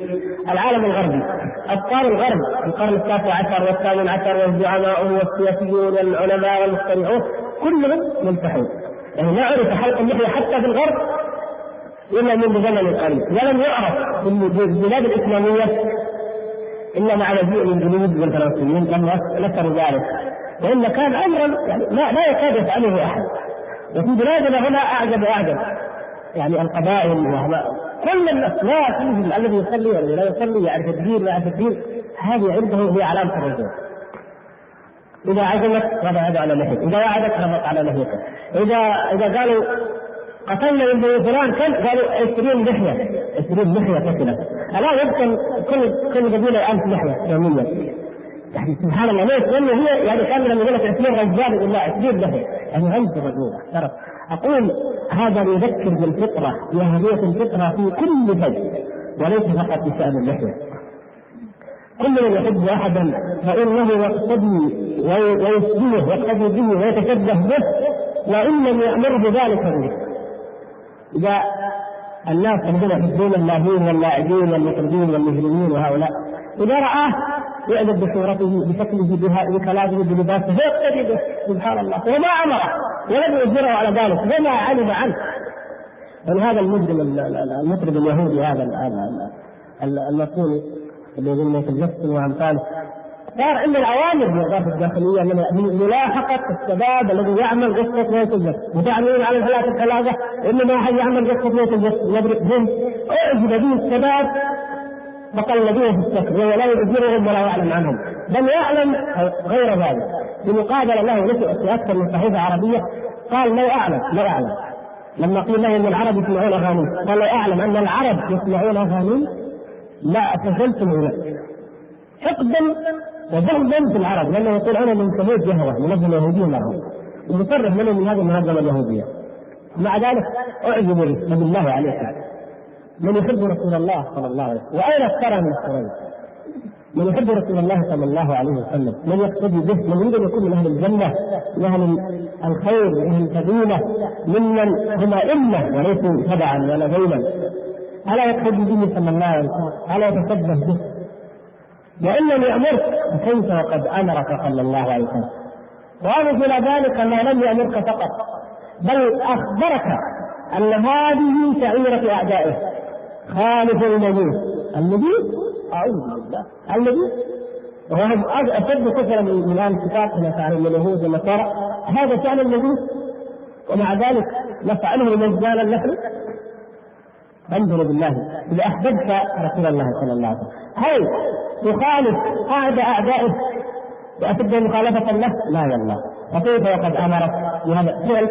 العالم الغربي أبطال الغرب في القرن التاسع عشر والثامن عشر والزعماء والسياسيون والعلماء والمخترعون كلهم ملتحون يعني ما عرف حلق اللحيه حتى في الغرب إلا منذ زمن قريب. ولم يعرف في البلاد الإسلامية الا مع مجيء الانجليز والفرنسيين لم نشروا ذلك. والا كان امرا يعني لا, لا يكاد يفعله أحد. وفي بلادنا هنا أعجب وأعجب. يعني القبائل كل الناس لا فيهم الذي يصلي والذي لا يصلي يعرف الدين لا يعرف الدين هذه عنده هي علامة الرجوع. إذا عزمت رفع على لحيته إذا وعدت رفض على لحيته اذا إذا قالوا قتلنا من بني فلان كم؟ قالوا 20 لحية. 20 لحية قتلت. الان يقتل كل كل قبيله 1000 لحية يوميا. يعني سبحان الله ليش؟ لأنه هي يعني كان لما يقول لك 20 رجال يقول لا 20 لحيه يعني عنده رجوله اعترف أقول هذا يذكر بالفطرة باهميه الفطرة في كل شيء وليس فقط في شأن اللحيه كل من يحب أحدا فإنه يقتدي ويشبهه يقتدي به ويتشبه به وإن لم يامره بذلك به. إذا الناس الذين يحبون اللاهين واللاعبين والمطربين والمجرمين وهؤلاء إذا رآه يعجب بصورته بشكله بكلامه بلباسه. فيقتدي به سبحان الله وما امره ولم يجبره على ذلك. وما علم عنه. ولهذا المجرم المطرب اليهودي هذا المصوني اللي يقول مايكل جاكسون وأمثاله. صار عند الأوامر من الغرفه الداخلية من ملاحقة الشباب الذي يعمل قصه مايكل جاكسون وتعملون على الثلاثه الثلاثه إنما احد يعمل قصه مايكل جاكسون هم أعجب به الشباب مقلدين في السكر وهو لا يؤثرهم ولا يعلم عنهم. بل يعلم غير ذلك. بمقابلة له في أكثر من صحيفة عربية. قال لا أعلم لا أعلم. لما قيل له ان العرب يسمعون أغاني قال لا أعلم أن العرب يسمعون أغاني لا اعتزلتم اليه حقدا وجهدا في العرب لأنه يقول أنا من شهود جهوة منظمه يهوديه معهم. ومصرح منهم من هذه المنظمه اليهودية. مع ذلك اعجب به بالله عليكم. من يحب رسول الله صلى الله عليه وسلم؟ وأين اختار من القرين من يحب رسول الله صلى الله عليه وسلم؟ من يقتدي به؟ من يريد أن يكون من أهل الجنة من أهل الخير من أهل الفضيله ممن هم ائمه وليسوا تبعا ولا ذيلا ألا يقتدي به صلى الله عليه وسلم؟ ألا يتشبه به؟ وان لم يامرك فكيف وقد أمرك صلى الله عليه وسلم؟ واضف إلى ذلك انه لم يأمرك فقط بل أخبرك أن هذه شعيره أعدائه. خالف المجوس المجوس أعوذ بالله. المجوس وهم أشد كفرا من أهل الكتاب كما فعلوا من اليهود والنصارى هذا شان المجوس ومع ذلك نفعله مجانا نحن أنظروا بالله. إذا أحببت رسول الله صلى الله عليه وسلم. هل تخالف قاعدة أعدائه وأشد مخالفة له؟ لا والله وكيف وقد امرك بهذا الفعل؟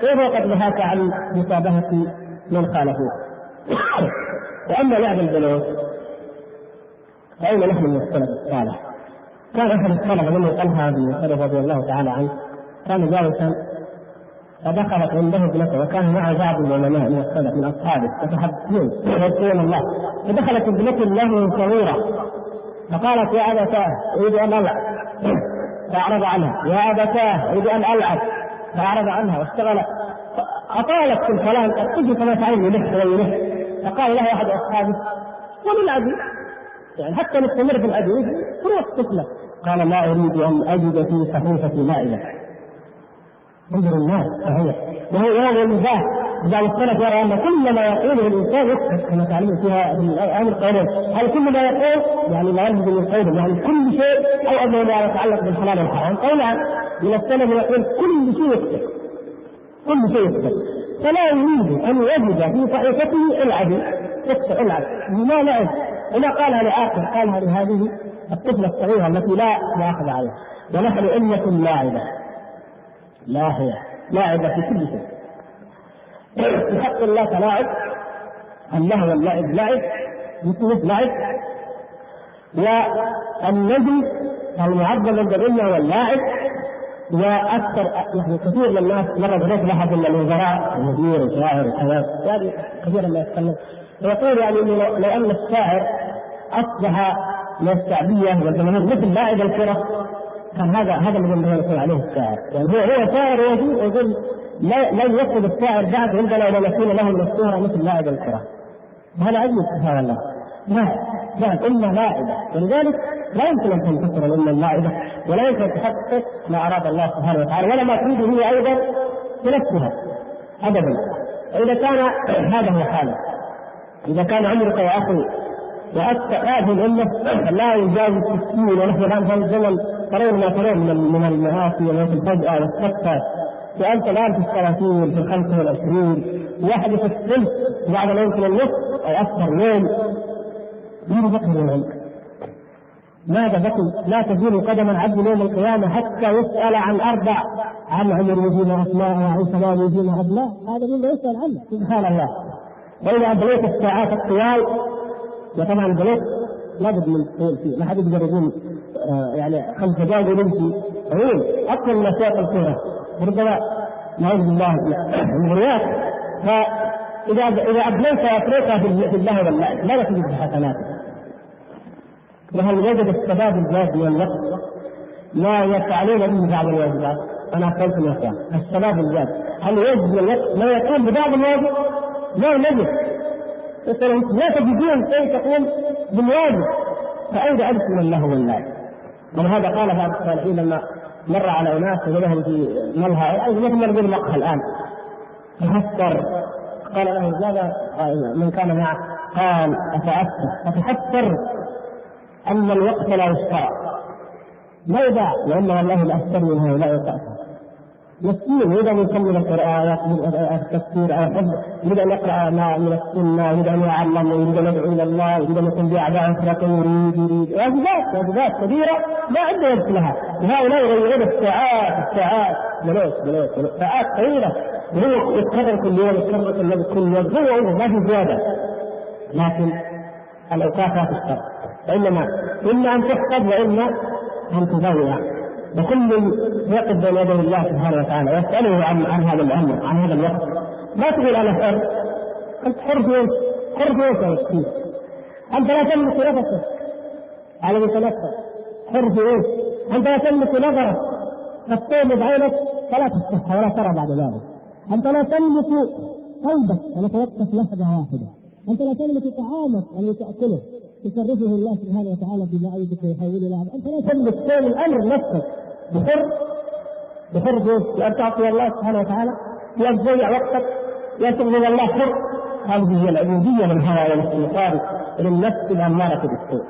كيف وقد نهاك عن مشابهه من خالفوه وأما لعب البنوك فأين نحن من السلف الصالح؟ كان أحد السلف من طلحة بن مسعود رضي الله تعالى عنه كان جالسا فدخلت عنده ابنته وكان معه بعض العلماء من السلف من أصحابه يتحدثون يذكرون الله. فدخلت ابنته له صغيرة فقالت يا أبتاه أريد أن ألعب. فأعرض عنها. يا أبتاه أريد أن ألعب. فأعرض عنها واشتغل اطالت في الكلام قد كما تعلم يلح ويلح. فقال له أحد أصحابه أبي؟ يعني حتى نستمر في الادويه روح طفله قال لا أريد أن أجد في صحيفة مائده انظر الناس صحيح. وهو هذا المزاح بعض السلف يرى أن كل ما يقوله الإنسان يكتب كما تعلمون فيها في الأيام القولين هل كل ما يقول؟ يعني لا يلزم من قوله يعني كل شيء أو أنه ما يتعلق بالحلال والحرام. أو نعم من السلف يقول كل شيء يكتب. كل شيء يكتب. فلا يريد أن يجد في صحيفته العب اكتب العب ما لعب وما قالها لآخر قالها لهذه الطفلة الصغيرة التي لا مؤاخذ عليها. ونحن أمة لاعبة. لاهية لاعبة في كل شيء. في حق الله تلاعب اللهو واللعب لعب مثل لعب والنجم المعظم عند الأمة واللاعب. وأكثر يعني كثير من الناس مرة قريت لاحظ ان الوزراء المدير الشاعر الحياة يعني كثيرا ما يتكلم ويقول يعني إنه لو أن الشاعر أصبح من الشعبية والجماهير مثل لاعب الكرة كان هذا هذا الذي ينبغي يقول عليه الشاعر. يعني هو هو شاعر ويقول لن يفقد الشاعر بعد عندنا لو يكون له من الشهره مثل لاعب الكرة. وهذا عجب سبحان الله. لا لا الامه لاعبه ولذلك لا يمكن أن تنتصر الامه اللاعبه ولا يمكن أن تحقق ما أراد الله سبحانه وتعالى ولا ما تريده هي أيضا بنفسها ابدا فإذا كان هذا هو حاله إذا كان عمرك يا أخي وأكثر هذه الأمة لا يجاوز 60 ونحن الآن في الزمن ترون ما ترون من من المآسي والتي الفجأة والسكتة وأنت الآن في الثلاثين في الخمسة والعشرين يحدث الثلث بعد ما يمكن النصف أو أكثر يوم بقي من عمرك؟ ماذا بقي؟ لا تزول قدم العبد يوم القيامة حتى يسأل عن أربع عن عمر وفيما أسماء وعن سلام وفيما أبناء هذا مما يسأل عنه. سبحان الله. وإذا بنيت الساعات الطوال وطبعا بنيت لابد من طول فيه. ما حد يقدر يقول آه يعني خمس دقائق ونمشي طويل. أكثر من اشياء الكورة. ربما نعوذ بالله من الرياض فإذا إذا ابنيت افريقيا في الله واللعب ماذا تجد في حسناتك؟ وهل وجد الشباب الجاد من الوقت ما يفعلون به بعض الواجبات؟ أنا قلت يا الشباب الجاد هل من الوقت؟ ما يقوم ببعض الواجب؟ لا نجد. لا تجدون كيف تقوم بالواجب. فأين أنت من اللهو واللعب؟ ولهذا قال بعض الصالحين لما مر على أناس وجدهم في ملهى أي مثل ما نقول مقهى الآن. تحسر قال له ماذا؟ من كان معه قال أتأثر أتحسر أن الوقت لا يشترى. لا يباع لأن والله لا أشتري من هؤلاء وتأثر مسكين يريد أن يكمل القراءات التفسير أو الحفظ يريد أن يقرأ ما من السنة يريد أن يعلم يريد أن يدعو إلى الله يريد أن يكون بأعداء أخرى يريد يريد واجبات واجبات كبيرة ما عنده وقت لها وهؤلاء يضيعون الساعات الساعات. جلوس جلوس ساعات طويلة. وهو يتكرر كل يوم يتكرر كل يوم كل يوم هو ما في زيادة. لكن الأوقات لا تشترط وإنما اما أن تحفظ واما أن تضيع وكل يقف بين يدي الله سبحانه وتعالى يسأله عن عن هذا الأمر عن هذا الوقت. لا تقول أنا حر أنت حر في؟ حر في؟ أنت لا تملك نفسك. على يتنفس حر في؟ أنت لا تملك نظرك. تغمض عينك فلا تفتحها ولا ترى بعد ذلك. أنت لا تملك قلبك. أن يتوقف لحظة واحدة. أنت لا تملك طعامك أن تأكله يصرفه الله سبحانه وتعالى بما يدك ويحوله إلى أنت لا تملك كل الامر نفسك. بحر. بحر بأن تعطي الله سبحانه وتعالى. يا تضيع وقتك. يا تغضب الله حر. هذه هي العبودية من هذا والاستنصار للنفس الأمارة بالسوء.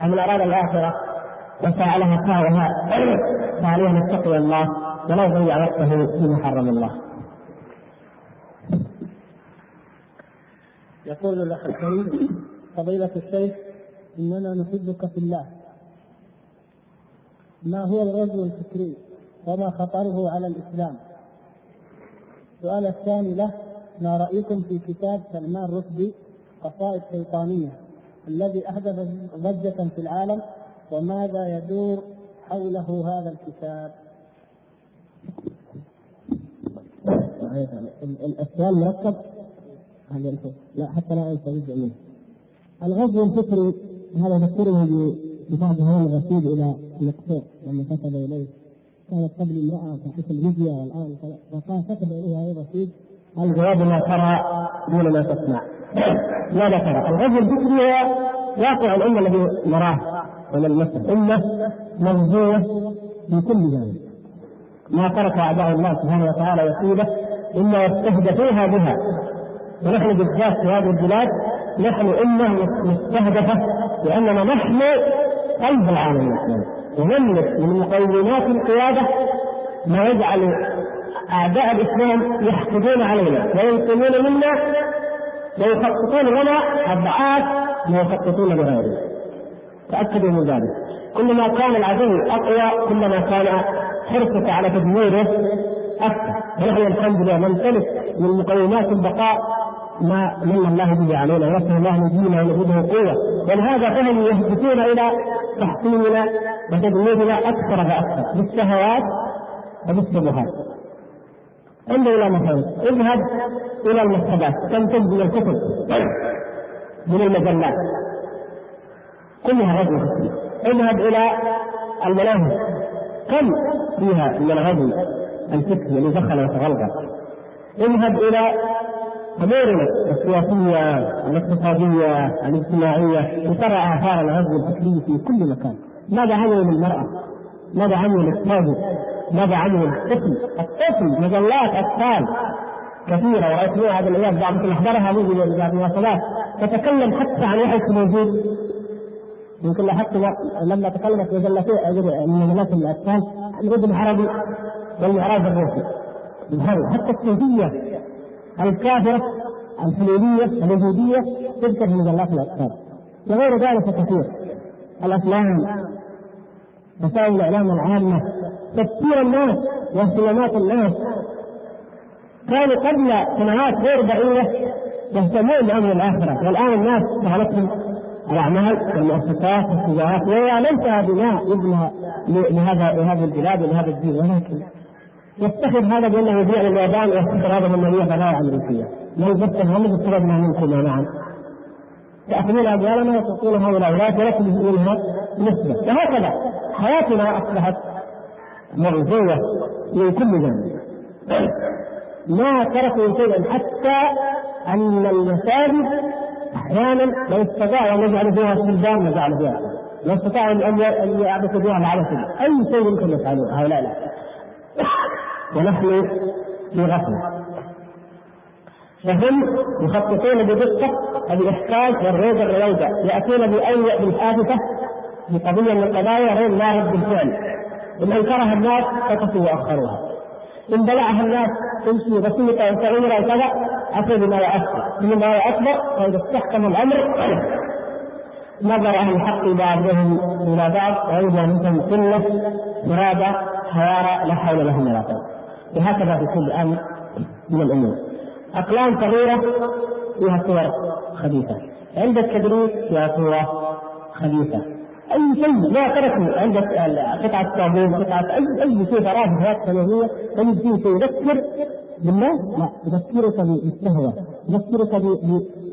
فمن أراد الآخرة وسعى لها سعيها فعليه ان يتقي الله. ولا يضيع وقته فيما حرم الله. يقول الأخ الكريم. فضيلة الشيخ إننا نحبك في الله. ما هو الغزو الفكري؟ وما خطره على الإسلام؟ السؤال الثاني له ما رأيكم في كتاب سلمان رشدي قصائد شيطانية الذي أحدث ضجة في العالم وماذا يدور حوله هذا الكتاب؟ السؤال مركب. لا حتى لا أنسى جزء منه الغزو الفكري هذا يذكره بكتاب هارون الرشيد إلى المقصود لما كتب إليه. كانت قبل امرأة تحت الميديا والآن فقال كتب اليه هارون الرشيد الجواب ما ترى دون ما تسمع. ماذا ترى؟ الغزو الفكري هو واقع الأمة الذي نراه ونلمسه أمة مغزوة في كل جانب. ما ترك أعداء الله سبحانه وتعالى وسيله إلا يستهدفوها بها. ونحن بالذات في هذه البلاد نحن أمة مستهدفة لأننا نحن قلب العالم الإسلامي ونملك من مقومات القيادة ما يجعل أعداء الإسلام يحقدون علينا وينقلون منا ويخططون لنا أضعاف ما يخططون لغيرنا تأكدوا من ذلك. كلما كان العدو أقوى كلما كان حرصك على تدميره أكثر. ونحن الحمد لله نمتلك من مقومات البقاء ما من الله به علينا ونسأل الله ان يدينا ويزيده قوه ولهذا فهم يهدفون إلى تحطيمنا وتدميرنا أكثر فاكثر بالشهوات وبالشبهات انظر إلى مثلا اذهب إلى المكتبات كم تجد من الكتب؟ من المجلات. كلها غزو اذهب إلى المناهج. كم فيها من الغزو الفكري الذي دخل وتغلغل اذهب إلى امورنا السياسيه الاقتصادية الاجتماعية وترى اثار الغزو الفكري في كل مكان ماذا عملوا للمراه؟ ماذا عملوا للطفل؟ ماذا عملوا للطفل؟ الطفل مجلات أطفال كثيرة ورايت هذا الأيام بعض احضرها منذ بعض المواصلات تتكلم حتى عن وحي موجود يمكن لاحظت لما تكلمت مجلتين مجلات الأطفال الابن العربي والمعراج الروسي حتى الصوفيه الكافرة الحلولية اليهودية تذكر في مجلات الأطفال وغير ذلك كثير. الأفلام وسائل الإعلام العامة تفكير الناس واهتمامات الناس. كانوا قبل سنوات غير بعيدة يهتمون بأمر الآخرة. والآن الناس شغلتهم الأعمال والمؤسسات والتجارات. ويا بناء يبنى لهذا لهذه البلاد ولهذا الدين. ولكن يتخذ هذا بأنه يبيع لليابان ويتخذ هذا من المريخ الامريكيه. لو بس هم بسبب منكم نعم. تأخذون أموالنا وتعطونها إلى أولاد ولكم منها نسبة. وهكذا حياتنا أصبحت مرجوة من كل جانب. ما تركوا شيئا حتى أن المساجد أحيانا لو استطاعوا أن يجعلوا فيها سلبان لجعلوا فيها. لو استطاعوا أن يعبثوا فيها العبث أي شيء يمكن يفعلوه هؤلاء لا. ونحن في غفلة. فهم يخططون بدقة الإحكام والريبة والروضة يأتون بأي بالحادثة في قضية من القضايا غير رد الفعل إن أنكرها الناس سقطوا وأخروها. إن بلعها الناس تمشي بسيطة وصغيرة وكذا أتوا بما أكبر بما أكبر فإذا استحكم الأمر. نظر أهل الحق بعضهم إلى بعض وإذا منهم سنة إرادة حوارى لا حول لهم ولا قوة. وهكذا في كل أمر من الأمور. أقلام صغيرة فيها صور خبيثة. عند التدريس فيها صور خبيثة. أي شيء ما تركوا عند قطعة صابون قطعة أي أي شيء تراه في الحياة السماوية تجد فيه شيء يذكر بالله لا يذكرك بالشهوة يذكرك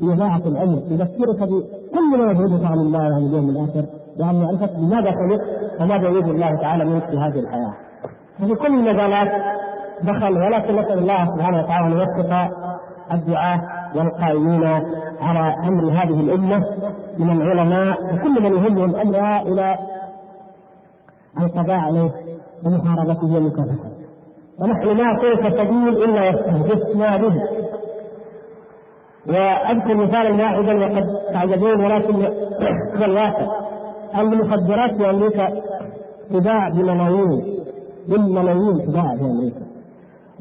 بإضاعة العمر يذكرك بكل ما يبعدك عن الله وعن اليوم الآخر لأن عرفت لماذا خلقت وماذا يريد الله تعالى منك في هذه الحياة؟ ففي كل المجالات دخل ولكن نسأل الله سبحانه وتعالى أن يوفق الدعاة والقائمين على أمر هذه الأمة من العلماء وكل من يهمهم أمرها إلى القضاء عليه ومحاربته ومكافحته. ونحن ما كيف سبيل إلا واستهدفنا به. وأذكر مثالا واحدا وقد تعجبون ولكن هو الواقع المخدرات في أمريكا تباع بملايين بالملايين تباع في أمريكا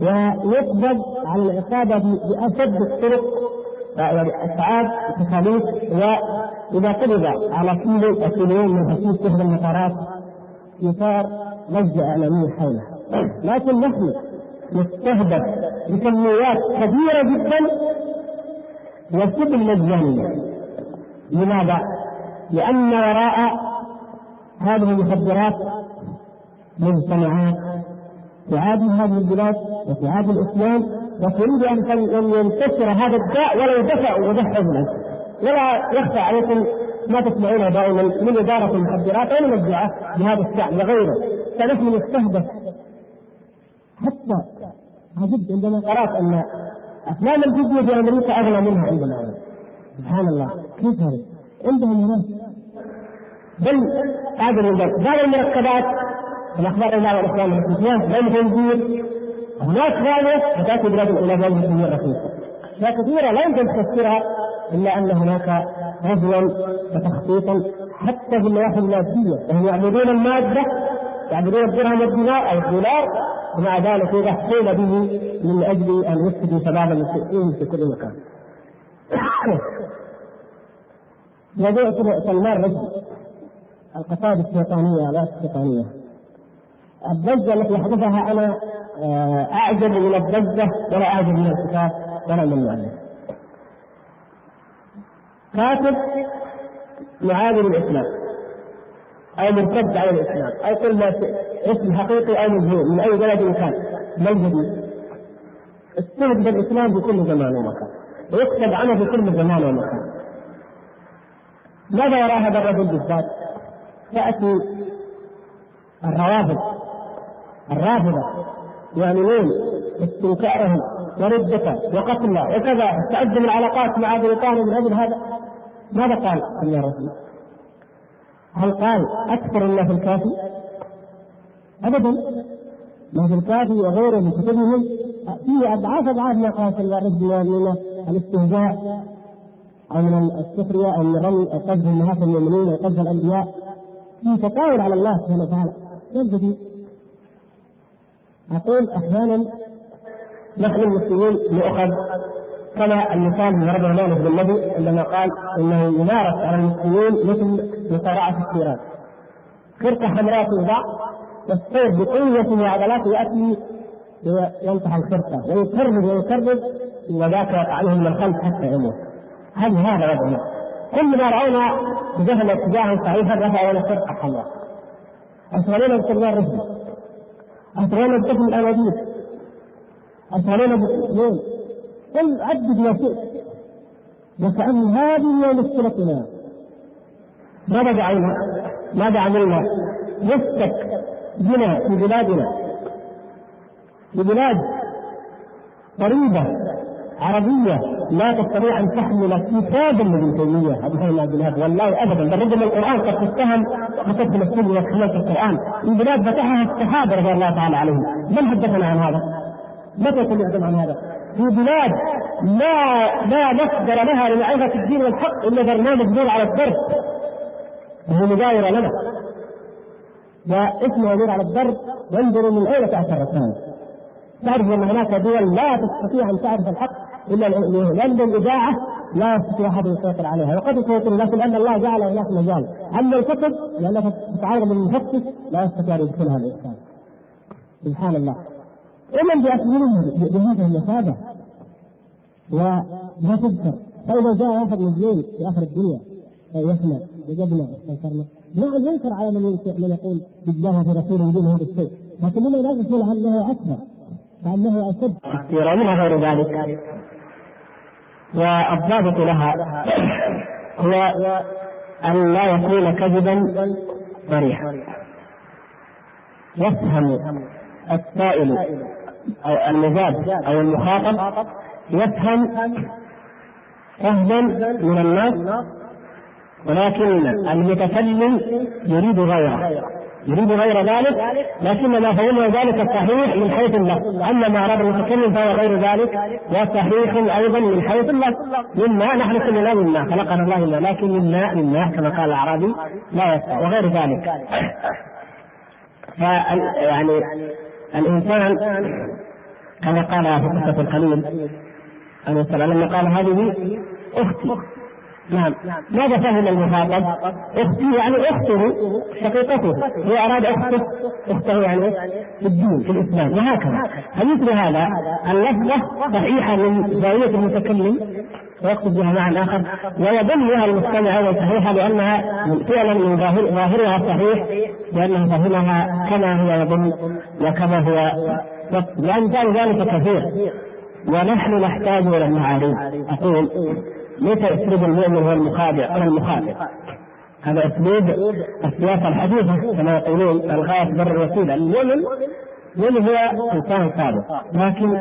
ويقبض على العقابه باشد الطرق يعني أسعاد تكاليف وإذا قبض على كيلو أو كيلوين من حشيش تهدى المطارات يثار ضجه اعلاميه حوله لكن نحن نستهدف بكميات كبيرة جدا وشبه مجانية لماذا؟ لأن وراء هذه المخدرات مجتمعات تعادي هذه البلاد وتعادي الإسلام وتريد أن ينتشر هذا الداء ولا يدفع ودفع الناس ولا يخفى عليكم ما تسمعونه دائما من إدارة المخدرات أو من الدعاء بهذا الشعب وغيره. فنحن نستهدف حتى عجبت عندما قرأت أن أفلام الفيديو في أمريكا اغلى منها عندنا سبحان الله. كيف هذا؟ عندهم هناك. بل هذا من ذلك بعض المركبات الاخبار إلى الاخوان المسلمين لم تنزيل. هناك غايه وتاتي بلاد بلاد المسلمين رخيصه اشياء كثيرة لا يمكن تفسرها إلا أن هناك غزوا وتخطيطا حتى في النواحي الماديه فهم يعبدون المادة يعبدون الدرهم والدينار أو الدولار ومع ذلك يضحون به من أجل أن يفسدوا شباب المسلمين في كل مكان. موضوع سلمان رشدي القصائد الشيطانية لا الشيطانية. الضجة التي يحدثها أنا آه، أعجب من الضجة ولا أعجب من الكتاب ولا من المؤلف. كاتب معادي الإسلام أو مرتد على الإسلام أو كل ما اسم حقيقي أو مجهول من أي بلد كان الجديد؟ استهد بالاسلام في كل زمان ومكان ويكتب عنه في كل زمان ومكان. ماذا يرى هذا الرجل بالذات؟ تاتي الروافض الرافضة. يعلنون استنكارهم وردته وقتله وكذا. تقدم العلاقات مع بريطانيا من أجل هذا. ماذا قال يا رسول هل قال أكثر الله في الكافي؟ ابدا. ما في الكافي وغيره من كتبهم فيه أضعاف أضعاف ما قال صلى الله عليه وسلم من الاستهزاء أو من السخرية أو من رمي قذف امهات المؤمنين أو قذف الأنبياء. في تطاول على الله سبحانه وتعالى. ما الجديد؟ أقول أحيانا نحن المسلمين نؤخذ كما المثال من ضربه مالك بن النبي عندما قال إنه يمارس على المسلمين مثل مصارعة الثيران. خرقه حمراء توضع والسيف بقوة وعضلات ياتي ينصح الخرقه ويكرر ويكرر وذاك عليه من الخلف حتى يموت. هل هذا وضعه كل ما راونا اتجاهنا اتجاها صحيحا رفعوا لنا خرقه حمراء. أشغلنا بسلمان رشدي أشغلنا بطفل الأناديل أشغلنا بالسجون قل عدد ما شئت. وكأن هذه هي مشكلتنا ماذا دعينا؟ ماذا عملنا؟ يفتك بنا في بلادنا. في بلاد قريبة عربية. لا تستطيع أن تحمل كتابا لابن تيمية. هذه البلاد والله أبدا. بل ربما القرآن قد تتهم وقد تمثل وتحملت القرآن. في بلاد فتحها الصحابة رضي الله تعالى عليهم. من حدثنا عن هذا؟ متى سمعتم عن هذا؟ في بلاد لا لا مصدر لها لمعرفة الدين والحق إلا برنامج نور على الدرب وهي مجاورة لنا. واسمه نور على الدرب وانظروا من أين تأتي الرسائل تعرف أن هناك دول لا تستطيع أن تعرف الحق إلا لأن الإذاعة لا يستطيع أحد يسيطر عليها. وقد يسيطر لكن لأن الله جعل هناك مجال أما الكتب تتعارض من المفتش لا يستطيع أن يدخلها الإنسان. سبحان الله. ومن بأسئلة بهذه المثابة ولا تذكر. فإذا جاء واحد مجنون في آخر الدنيا يفنى وجدنا استنكرنا نعم ينكر على من من يقول بالله في رسوله يقول هذا الشيء. لكن لا يقول أنه أكثر فأنه أشد. كثيرا ومنها غير ذلك. والضابط لها هو أن لا يكون كذبا صريحا يفهم السائل أو المزاد أو المخاطب يفهم فهما من الناس ولكن المتكلم يريد غيره. يريد غير ذلك لكن ما فهمه ذلك صحيح من حيث اللفظ أما ما أراد المتكلم فهو غير ذلك وصحيح أيضا من حيث اللفظ مما نحن كلنا مما خلقنا الله مما لكن مما مما كما قال الأعرابي لا يسع وغير ذلك. ف يعني الإنسان كما قال في قصة الخليل عليه السلام لما قال هذه أختي. نعم. ماذا فهم المخاطب؟ أختي يعني اخته شقيقته هو أراد أخته أخته يعني في الدين في الإسلام وهكذا. فمثل هذا اللفظة صحيحة من زاوية المتكلم ويقصد بها معنى آخر ويظن بها المستمع أيضا صحيحه لانها فعلا من ظاهرها صحيح لأنه فهمها كما هو يظن وكما هو وامثال ذلك كثير. ونحن نحتاج إلى المعاريف أقول ليس اسلوب المؤمن هو المخادع أو المخاطئ هذا أسلوب السياسة الحديثه كما يقولون الغاية بر الوسيلة. المؤمن المؤمن هو إنسان صادق لكن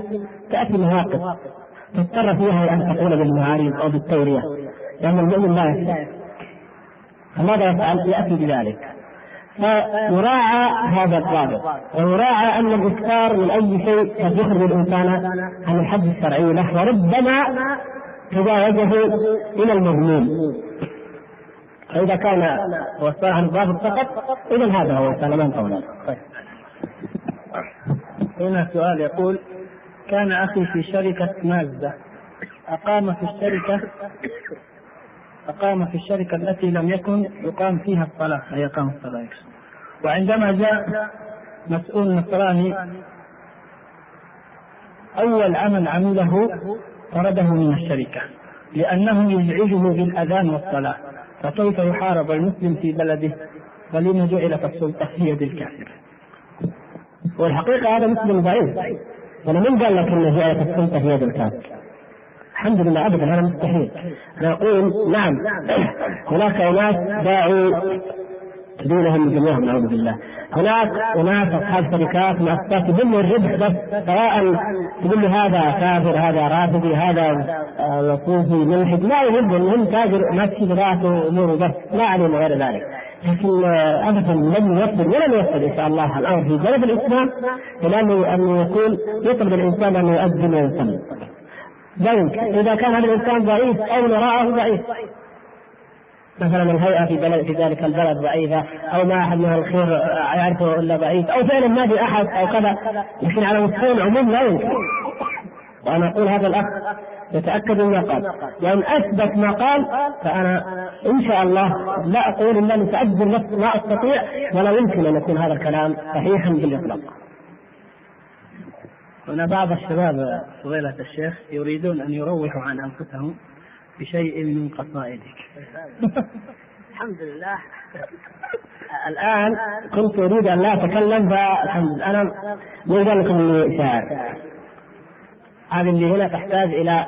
تأتي مواقف تضطر فيها أن تقول بالمعاريض أو بالتورية لأن المؤمن لا يستطيع فماذا يفعل؟ يأتي بذلك. فيراعى هذا الضابط ويراعى أن الإكثار من أي شيء قد يخرج الإنسان عن الحد الشرعي له وربما تجاوزه إلى المضمون فإذا كان عن الضابط فقط إذا هذا هو كان ما طيب. هنا سؤال يقول كان أخي في شركة مازدا. أقام في الشركة أقام في الشركة التي لم يكن يقام فيها الصلاة. أي أقام الصلاة وعندما جاء مسؤول نصراني أول عمل عمله طرده من الشركة لأنه يزعجه بالأذان والصلاة فكيف يحارب المسلم في بلده؟ ولما جعلت السلطة في يد الكافر. والحقيقة هذا مسلم ضعيف. أنا من قال لك أن جعلت السلطة في يد الكافر؟ الحمد لله ابدا هذا مستحيل. أنا أقول نعم هناك أناس باعوا دونهم جميعهم نعوذ بالله. هناك اناس أصحاب شركات مؤسسات يهم الربح بس سواء تقول هذا كافر هذا رافضي هذا صوفي ملحد. لا يهم المهم تاجر ماشي بذاته اموره بس لا علينا غير ذلك. لكن ابدا لم يصل ولن يصل إن شاء الله الأمر في بلد الإسلام إلى انه يكون يطلب الإنسان أن يؤذن ويصلي لا إذا كان هذا الإنسان ضعيف أو نراءه ضعيف. مثلا الهيئه في بلد في ذلك البلد ضعيفة أو ما أحد من الخير يعرفه إلا ضعيف أو فعلا ما في أحد أو كذا لكن على مستوى العموم لا يمكن. وأنا أقول هذا الأخ يتأكد مما قال. لأن أثبت ما قال فأنا إن شاء الله لا أقول إلا نفسي ما أستطيع ولا يمكن أن يكون هذا الكلام صحيحا بالإطلاق. هنا بعض الشباب فضيلة الشيخ يريدون أن يروحوا عن أنفسهم. بشيء من قصائدك. الحمد لله. الآن كنت أريد أن لا أتكلم فالحمد لله. أنا من قال لكم إني شاعر هذه اللي هنا تحتاج إلى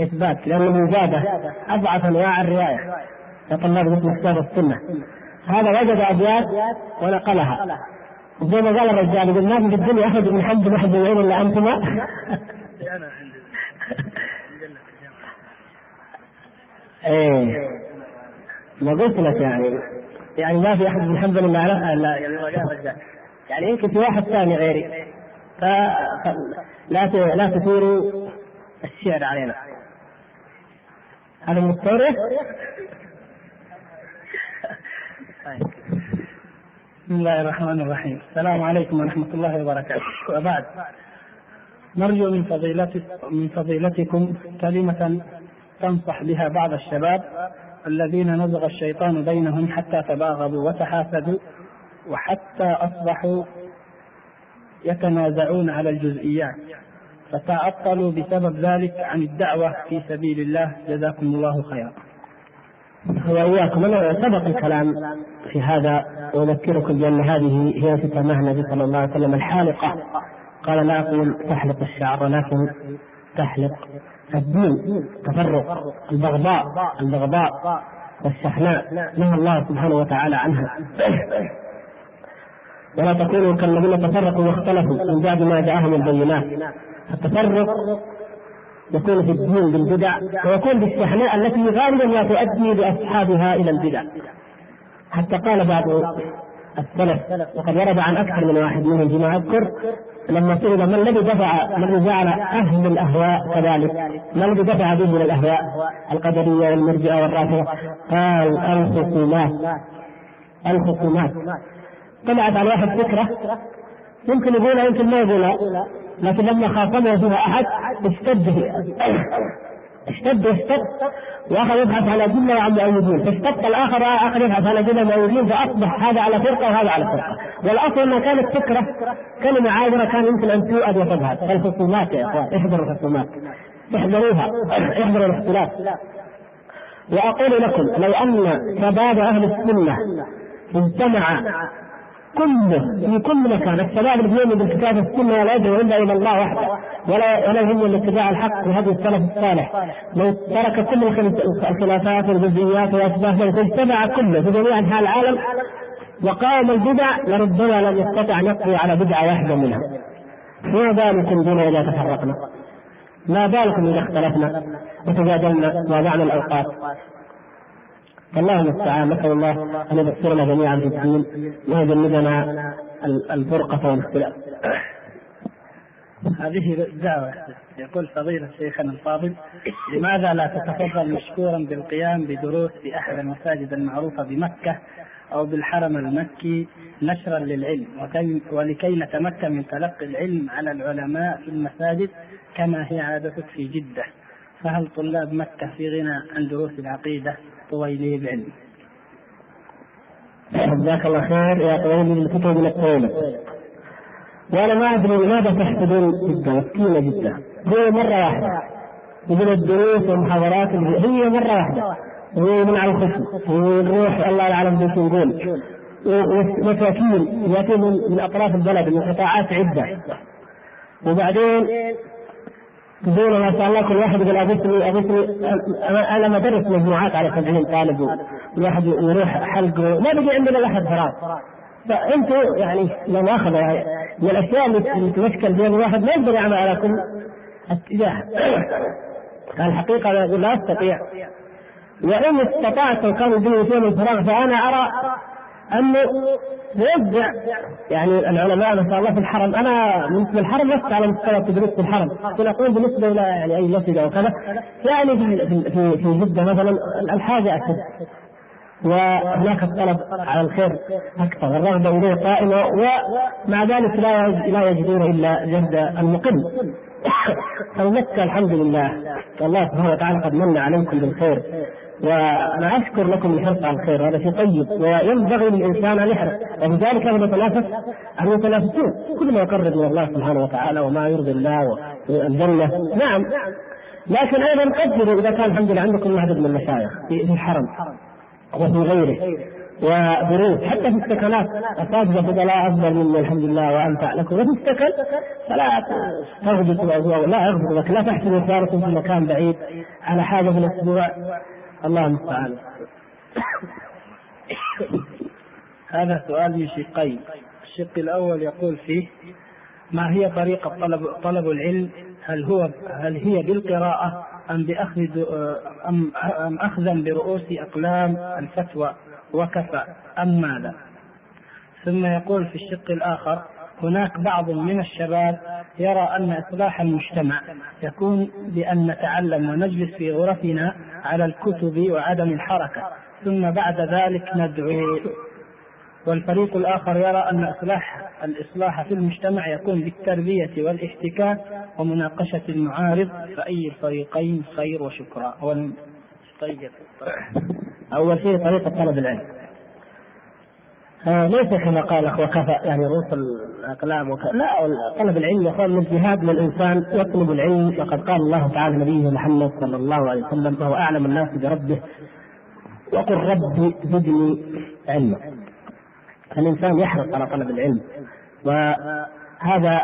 إثبات لأنه زاد أضعف أنواع الرواية. لطلاب مثل كتاب السنة. هذا وجد أبيات ونقلها. زي ما قال الرجال يقول ما في الدنيا أحد من حمد واحد يعين إلا أنتما. إيه. ما قلت لك يعني. يعني ما في أحد من حنبل الا الا يعني يعني يمكن في واحد ثاني غيري. فلا لا تثيروا الشعر علينا. هذا مستورد بسم الله الرحمن الرحيم. السلام عليكم ورحمة الله وبركاته. وبعد. نرجو من فضيلتكم كلمة تنصح بها بعض الشباب الذين نزغ الشيطان بينهم حتى تباغضوا وتحاسدوا وحتى أصبحوا يتنازعون على الجزئيات. فتعطلوا بسبب ذلك عن الدعوة في سبيل الله. جزاكم الله خيرا. وإياكم أنا سبق الكلام في هذا وأذكركم بأن هذه هي ختامها النبي صلى الله عليه وسلم الحالقة. قال لا أقول تحلق الشعر ولكن تحلق الدين تفرق البغضاء البغضاء والشحناء نهى الله سبحانه وتعالى عنها. ولا تكونوا كالذين تفرقوا واختلفوا من بعد ما جاءهم البينات. التفرق يكون في الدين بالبدع ويكون بالشحناء التي غالبا ما تؤدي باصحابها إلى البدع. حتى قال بعض السلف وقد ورد عن أكثر من واحد منهم فيما أذكر لما سئل ما الذي دفع من الذي جعل أهل الأهواء كذلك؟ ما الذي دفع به من الأهواء؟ القدرية والمرجئة والرافضة قال الخصومات الخصومات طلعت على واحد فكرة يمكن يقولها يمكن ما يقولها لكن لما خاصمه فيها أحد اشتد اشتد اشتد وآخر يبحث على ادله وعن مؤيدين. فاشتد الآخر اخر يبحث على ادله مؤيدين فأصبح هذا على فرقة وهذا على فرقة. والأصل انها كانت فكرة كلمه عابره كان يمكن أن تؤد وتذهب الخصومات يا إخوان احذروا الخصومات. احذروها. احذروا الاختلاف. وأقول لكم لو أن شباب أهل السنة اجتمع كله في كل مكان. الشباب اللي بيؤمن بالكتاب والسنة ولا يدعو إلا إلى الله وحده. ولا ولا يهم لاتباع الحق وهدي السلف الصالح. لو ترك كل الخلافات والجزئيات والاشباه لو اجتمع كله في جميع أنحاء العالم وقام البدع لربما لم يستطع ان يقضي على بدعة واحدة منها. فما بالكم بنا إذا تفرقنا؟ ما بالكم إذا اختلفنا وتجادلنا وضعنا الأوقات؟ الله المستعان. نسأل الله أن يبصرنا جميعا في الدين ويجنبنا الفرقه والإختلاف. هذه دعوة يقول فضيلة شيخنا الفاضل لماذا لا تتفضل مشكورا بالقيام بدروس في أحد المساجد المعروفة بمكة أو بالحرم المكي نشرا للعلم؟ ولكي نتمكن من تلقي العلم على العلماء في المساجد كما هي عادتك في جدة. فهل طلاب مكة في غنى عن دروس العقيدة؟ طويلي بعلم جزاك الله خير يا طويلي الكتب من الطويلة وأنا ما أدري لماذا تحسدون جدا مسكينه جدا. هي مرة واحدة. يقول الدروس والمحاضرات هي مرة واحدة. هي من على الخشب. ونروح الله اعلم إيش نقول ومساكين ياتون من أطراف البلد من قطاعات عدة. وبعدين تقول ما شاء الله كل واحد يقول اغثني اغثني أنا ما ادرس مجموعات على 70 طالب وواحد يروح حلق ما بقي عندنا احد فراغ. فانتم يعني لو اخذ من الأشياء اللي تمشكل بين الواحد ما يقدر يعمل على كل اتجاه الحقيقة أنا أقول لا أستطيع. وان استطعت وكان بيني وبين الفراغ فأنا أرى أنه يوزع. يعني العلماء ما شاء الله في الحرم. أنا بالنسبة للحرم لست على مستوى التدريس في الحرم. لكن أقول بالنسبة إلى يعني أي مسجد أو كذا. يعني في في في جدة مثلا الحاجة اشد وهناك الطلب على الخير أكثر. الرغبة إليه قائمة. ومع ذلك لا لا يجدون إلا جهد المقل فمكه الحمد لله. الله سبحانه وتعالى قد من عليكم بالخير. وأنا أشكر لكم الحرص على الخير هذا شيء طيب وينبغي للإنسان أن يحرص. ولذلك هذا يتنافس المتنافسون كل ما يقرب من الله سبحانه وتعالى وما يرضي الله والجنة. نعم. لكن أيضا قدروا إذا كان الحمد لله عندكم عدد من المشايخ في الحرم وفي غيره ودروس حتى في السكنات اساتذه فضلاء أفضل مني الحمد لله وأنفع لكم. وفي السكن فلا تغبطوا لا يغبطوا لا تحسبوا سيارة في مكان بعيد على حاجة في الأسبوع. الله المستعان هذا سؤال من شقين الشق الأول يقول فيه ما هي طريقة طلب طلب العلم؟ هل هو هل هي بالقراءة أم بأخذ أم أم أخذا برؤوس أقلام الفتوى وكفى أم ماذا؟ ثم يقول في الشق الآخر هناك بعض من الشباب يرى أن إصلاح المجتمع يكون بأن نتعلم ونجلس في غرفنا على الكتب وعدم الحركة. ثم بعد ذلك ندعو. والفريق الآخر يرى أن إصلاح الإصلاح في المجتمع يكون بالتربية والاحتكاك ومناقشة المعارض. فأي الفريقين خير وشكرا. طيب. أول شيء طريقة طلب العلم. ليس كما قال اخو كفى يعني رؤوس الأقلام وكفى لا طلب العلم يقول من جهاد للانسان يطلب العلم. وقد قال الله تعالى نبيه محمد صلى الله عليه وسلم وهو أعلم الناس بربه. وقل ربي زدني علما. الإنسان يحرص على طلب العلم. وهذا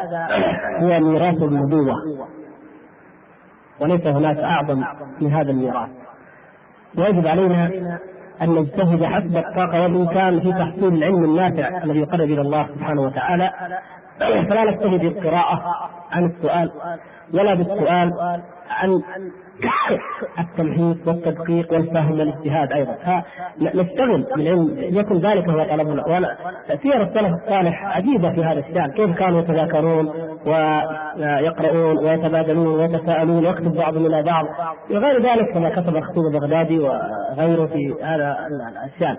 هو ميراث النبوة. وليس هناك أعظم من هذا الميراث. ويجب علينا أن نجتهد حسب الطاقة والامكان في تحصيل العلم النافع الذي يقرب إلى الله سبحانه وتعالى. فلا نكتفي بالقراءة عن السؤال ولا بالسؤال عن التمحيص والتدقيق والفهم والاجتهاد أيضا. فنشتغل بالعلم يكن ذلك هو طلبنا. سير السلف الصالح عجيبة في هذا الشأن. كيف كانوا يتذاكرون؟ ويقرؤون ويتبادلون ويتساءلون ويكتب بعضهم إلى بعض. وغير ذلك كما كتب الخطيب البغدادي وغيره في هذا الاشياء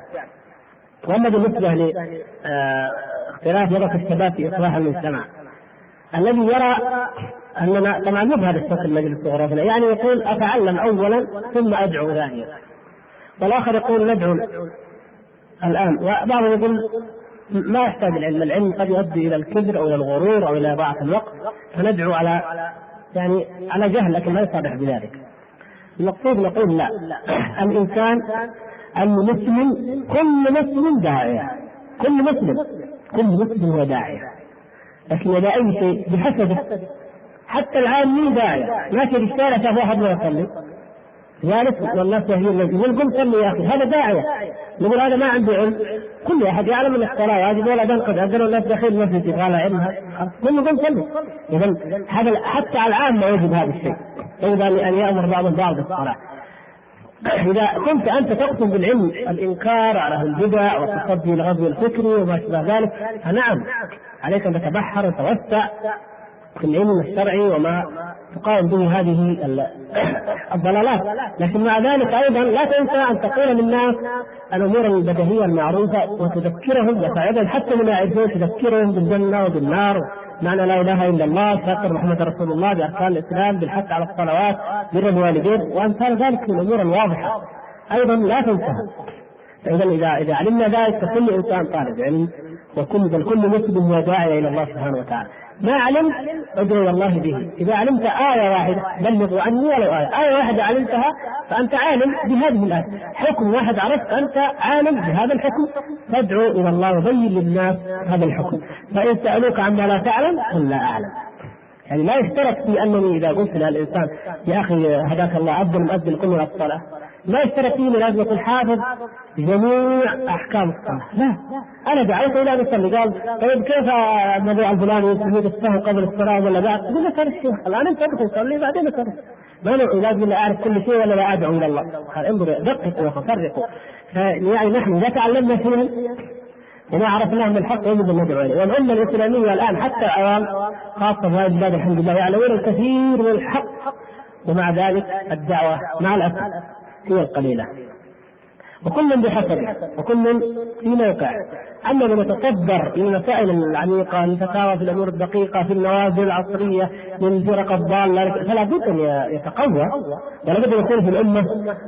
وأما بالنسبة لاختلاف نظره الشباب في إصلاح المجتمع الذي يرى اننا طبعا مو بهذا الشكل مجلس غرفنا يعني يقول أتعلم اولا ثم أدعو ثانيا. والآخر يقول ندعو الآن. وبعضهم يقول ما يحتاج العلم، العلم قد يؤدي إلى الكبر أو إلى الغرور أو إلى إضاعة الوقت. فندعو على يعني على جهل لكن ما يصرح بذلك. المقصود نقول لا. الإنسان المسلم كل مسلم داعية. كل مسلم. كل مسلم هو داعية. لكن إذا أي شيء بحسبه حتى العام مين داعي ماشي في الشارع شاف واحد ما يصلي. جالس والناس يهدون يقول قم صلي يا أخي. هذا داعية. نقول هذا ما عنده علم. كل أحد يعلم ان الصلاة. واجب ولا تنقض اذن الناس داخل المسجد يبغى علم. كل قم صلي. اذا هذا حتى على العام ما يجب هذا الشيء. يجب ان يأمر بعض البعض بالصلاة. إذا كنت أنت تقصد بالعلم الإنكار على البدع والتصدي للغزو الفكري وما شابه ذلك فنعم. عليك أن تتبحر وتوسع في العلم الشرعي وما تقاوم به هذه الضلالات. لكن مع ذلك أيضا لا تنسى أن تقول للناس الأمور البديهية المعروفة وتذكرهم وتعظهم حتى من يعرفون تذكرهم بالجنة وبالنار. معنى لا إله إلا الله تذكر محمد رسول الله بأركان الإسلام بالحث على الصلوات بر الوالدين وأمثال ذلك من الأمور الواضحة. أيضا لا تنسى. فاذا اذا إذا علمنا ذلك فكل إنسان طالب علم وكل بل كل مسلم هو داعي إلى الله سبحانه وتعالى. ما علمت ادعو إلى الله به، إذا علمت آية واحدة بلغوا عني ولو آية، آية واحدة علمتها فأنت عالم بهذه الآية، حكم واحد عرفت أنت عالم بهذا الحكم. تدعو إلى الله وبين للناس هذا الحكم، فإن سألوك عما لا تعلم قل لا أعلم. يعني لا يشترط في أنني إذا قلت للإنسان يا أخي هداك الله أفضل مؤذن كل الصلاة. ما يشترط فيه لازم يكون حافظ جميع أحكام الصلاة، لا. أنا دعوته إلى أن يصلي قال طيب كيف الموضوع الفلاني؟ يسجد السهو قبل الصلاة ولا بعد؟ يقول لك هذا الشيء الآن أنت ادخل صلي بعدين أصلي. ما لازم لا أعرف كل شيء ولا لا أدعو إلى الله. انظر دققوا وفرقوا يعني نحن إذا تعلمنا شيئا وما عرفناه من الحق يجب أن ندعو إليه، والأمة الإسلامية الآن حتى العوام خاصة في هذه البلاد الحمد لله يعلمون الكثير من الحق. ومع ذلك الدعوة مع الأسف هي القليلة. وكل بحسبه وكل في موقع. أما من يتصدر للمسائل العميقه الفتاوى في الأمور الدقيقة في النوازل العصرية من الفرق الضالة فلا بد أن يتقوى. ولا بد أن يكون في الأمة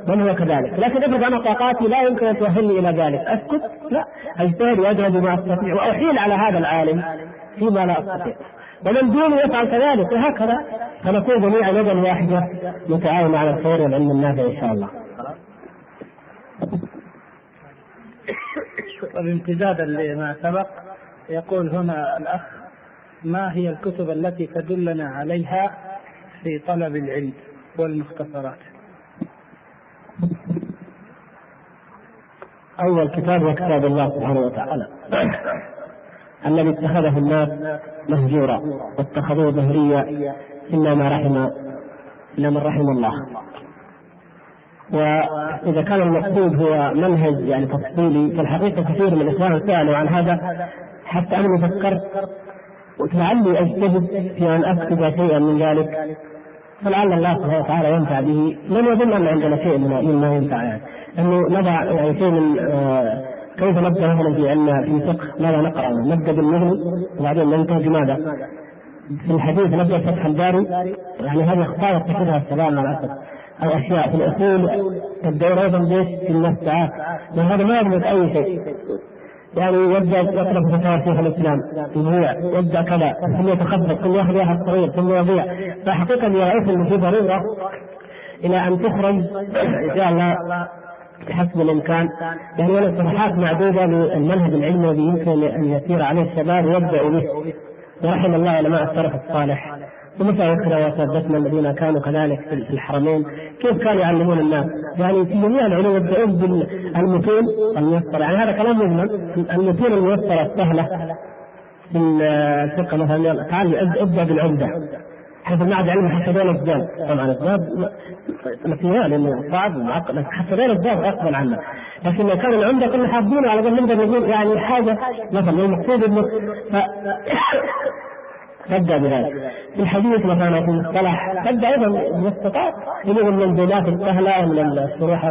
من هو كذلك. لكن افرض أنا طاقاتي لا يمكن أن تؤهلني إلى ذلك. أسكت؟ لا. أجتهد وأجهد بما أستطيع وأحيل على هذا العالم فيما لا أستطيع. ومن دونه يفعل كذلك وهكذا فنكون جميعا يدا واحدة نتعاون على الخير والعلم النافع إن شاء الله. وبامتدادا لما سبق يقول هنا الأخ ما هي الكتب التي تدلنا عليها في طلب العلم والمختصرات؟ أول كتاب هو كتاب الله سبحانه وتعالى. الذي اتخذه الناس مهجورا واتخذوه ظهريا إلا ما رحم إلا من رحم الله. وإذا كان المقصود هو منهج يعني تفصيلي فالحقيقة كثير من الإخوان سألوا عن هذا. حتى أنا فكرت ولعلي أجتهد في أن أكتب شيئا من ذلك. فلعل الله سبحانه وتعالى ينفع به. لم يظن أن عندنا شيء من ما ينفع. يعني أنه نضع يعني شيء من آه كيف نبدأ مثلا في علم فقه؟ ماذا نقرأ؟ نبدا بالمغني وبعدين ننتهي بماذا؟ في الحديث نبدأ فتح الباري. يعني هذه اخطاء يرتكبها الشباب مع الأسف. أو اشياء في الأصول تبدأون أيضا بإيش؟ في المفتاحات وهذا ما يضبط أي شيء. يعني يبدأ يطلب فتاوى شيخ الإسلام يضيع يبدأ كذا ثم يتخبط ثم ياخذ واحد صغير ثم يضيع. فحقيقة يعرف إنه في ضرورة إلى أن تخرج إن شاء الله بحسب الإمكان. يعني ولو صفحات معدودة للمنهج العلمي الذي يمكن أن يسير عليه الشباب ويبدأوا به. ورحم الله علماء السلف الصالح. ومشايخنا واساتذتنا الذين كانوا كذلك في الحرمين. كيف كانوا يعلمون الناس؟ يعني في جميع العلوم يبدأون بالمتون الميسرة. يعني هذا كلام مجمل المتون الميسرة السهلة في الفقه مثلا. تعال ابدأ بالعمدة. حيث المعهد علم حتى بين الزاد طبعا الزاد مكيال لأنه صعب ومعقد حتى بين الزاد غصبا عنه. لكن لو كان العمدة كنا حافظينه على قول نقدر نقول يعني حاجة مثلا. المقصود إنه تبدا بذلك. في الحديث مثلا في المصطلح تبدا أيضا بالاستطاعة. اللي من المنزلات السهله من الشروح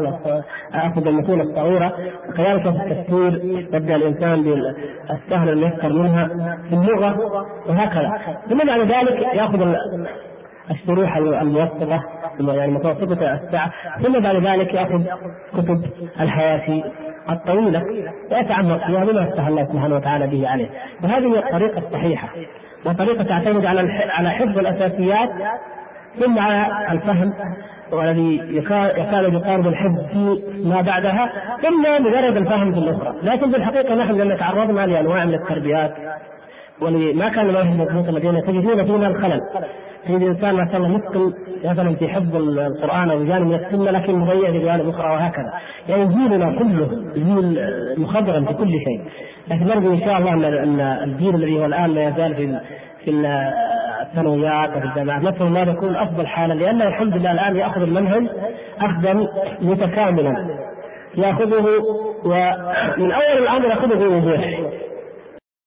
اخذ المتون الصغيرة. كذلك في التفسير يبدأ الإنسان بالسهل الميسر منها في اللغة وهكذا. ثم بعد ذلك يأخذ الشروح الموسطة يعني متوسطة الساعة. ثم بعد ذلك يأخذ كتب الحياة الطويلة ويتعمق فيها بما افتح الله سبحانه وتعالى به عليه. وهذه هي الطريقة الصحيحة. وطريقة تعتمد على على حفظ الأساسيات ثم على الفهم والذي يكاد يقارب الحفظ في ما بعدها ثم مجرد الفهم في الأخرى لكن في الحقيقة نحن لما تعرضنا لأنواع من التربيات وما كان المنهج مضبوط لدينا تجدون فينا الخلل. تجد شاء الله متقن مثلا في حفظ القرآن أو جانب من السنة لكن مضيع في جوانب أخرى وهكذا. يعني جيلنا كله جيل مخضرم في كل شيء. لكن نرجو إن شاء الله ان الجيل الذي هو الآن لا يزال في في الثانويات وفي الجامعات. نفسه ما يكون أفضل حالا لأنه الحمد لله الآن يأخذ المنهج اخذا متكاملا. يأخذه ومن أول الأمر يأخذه بوضوح.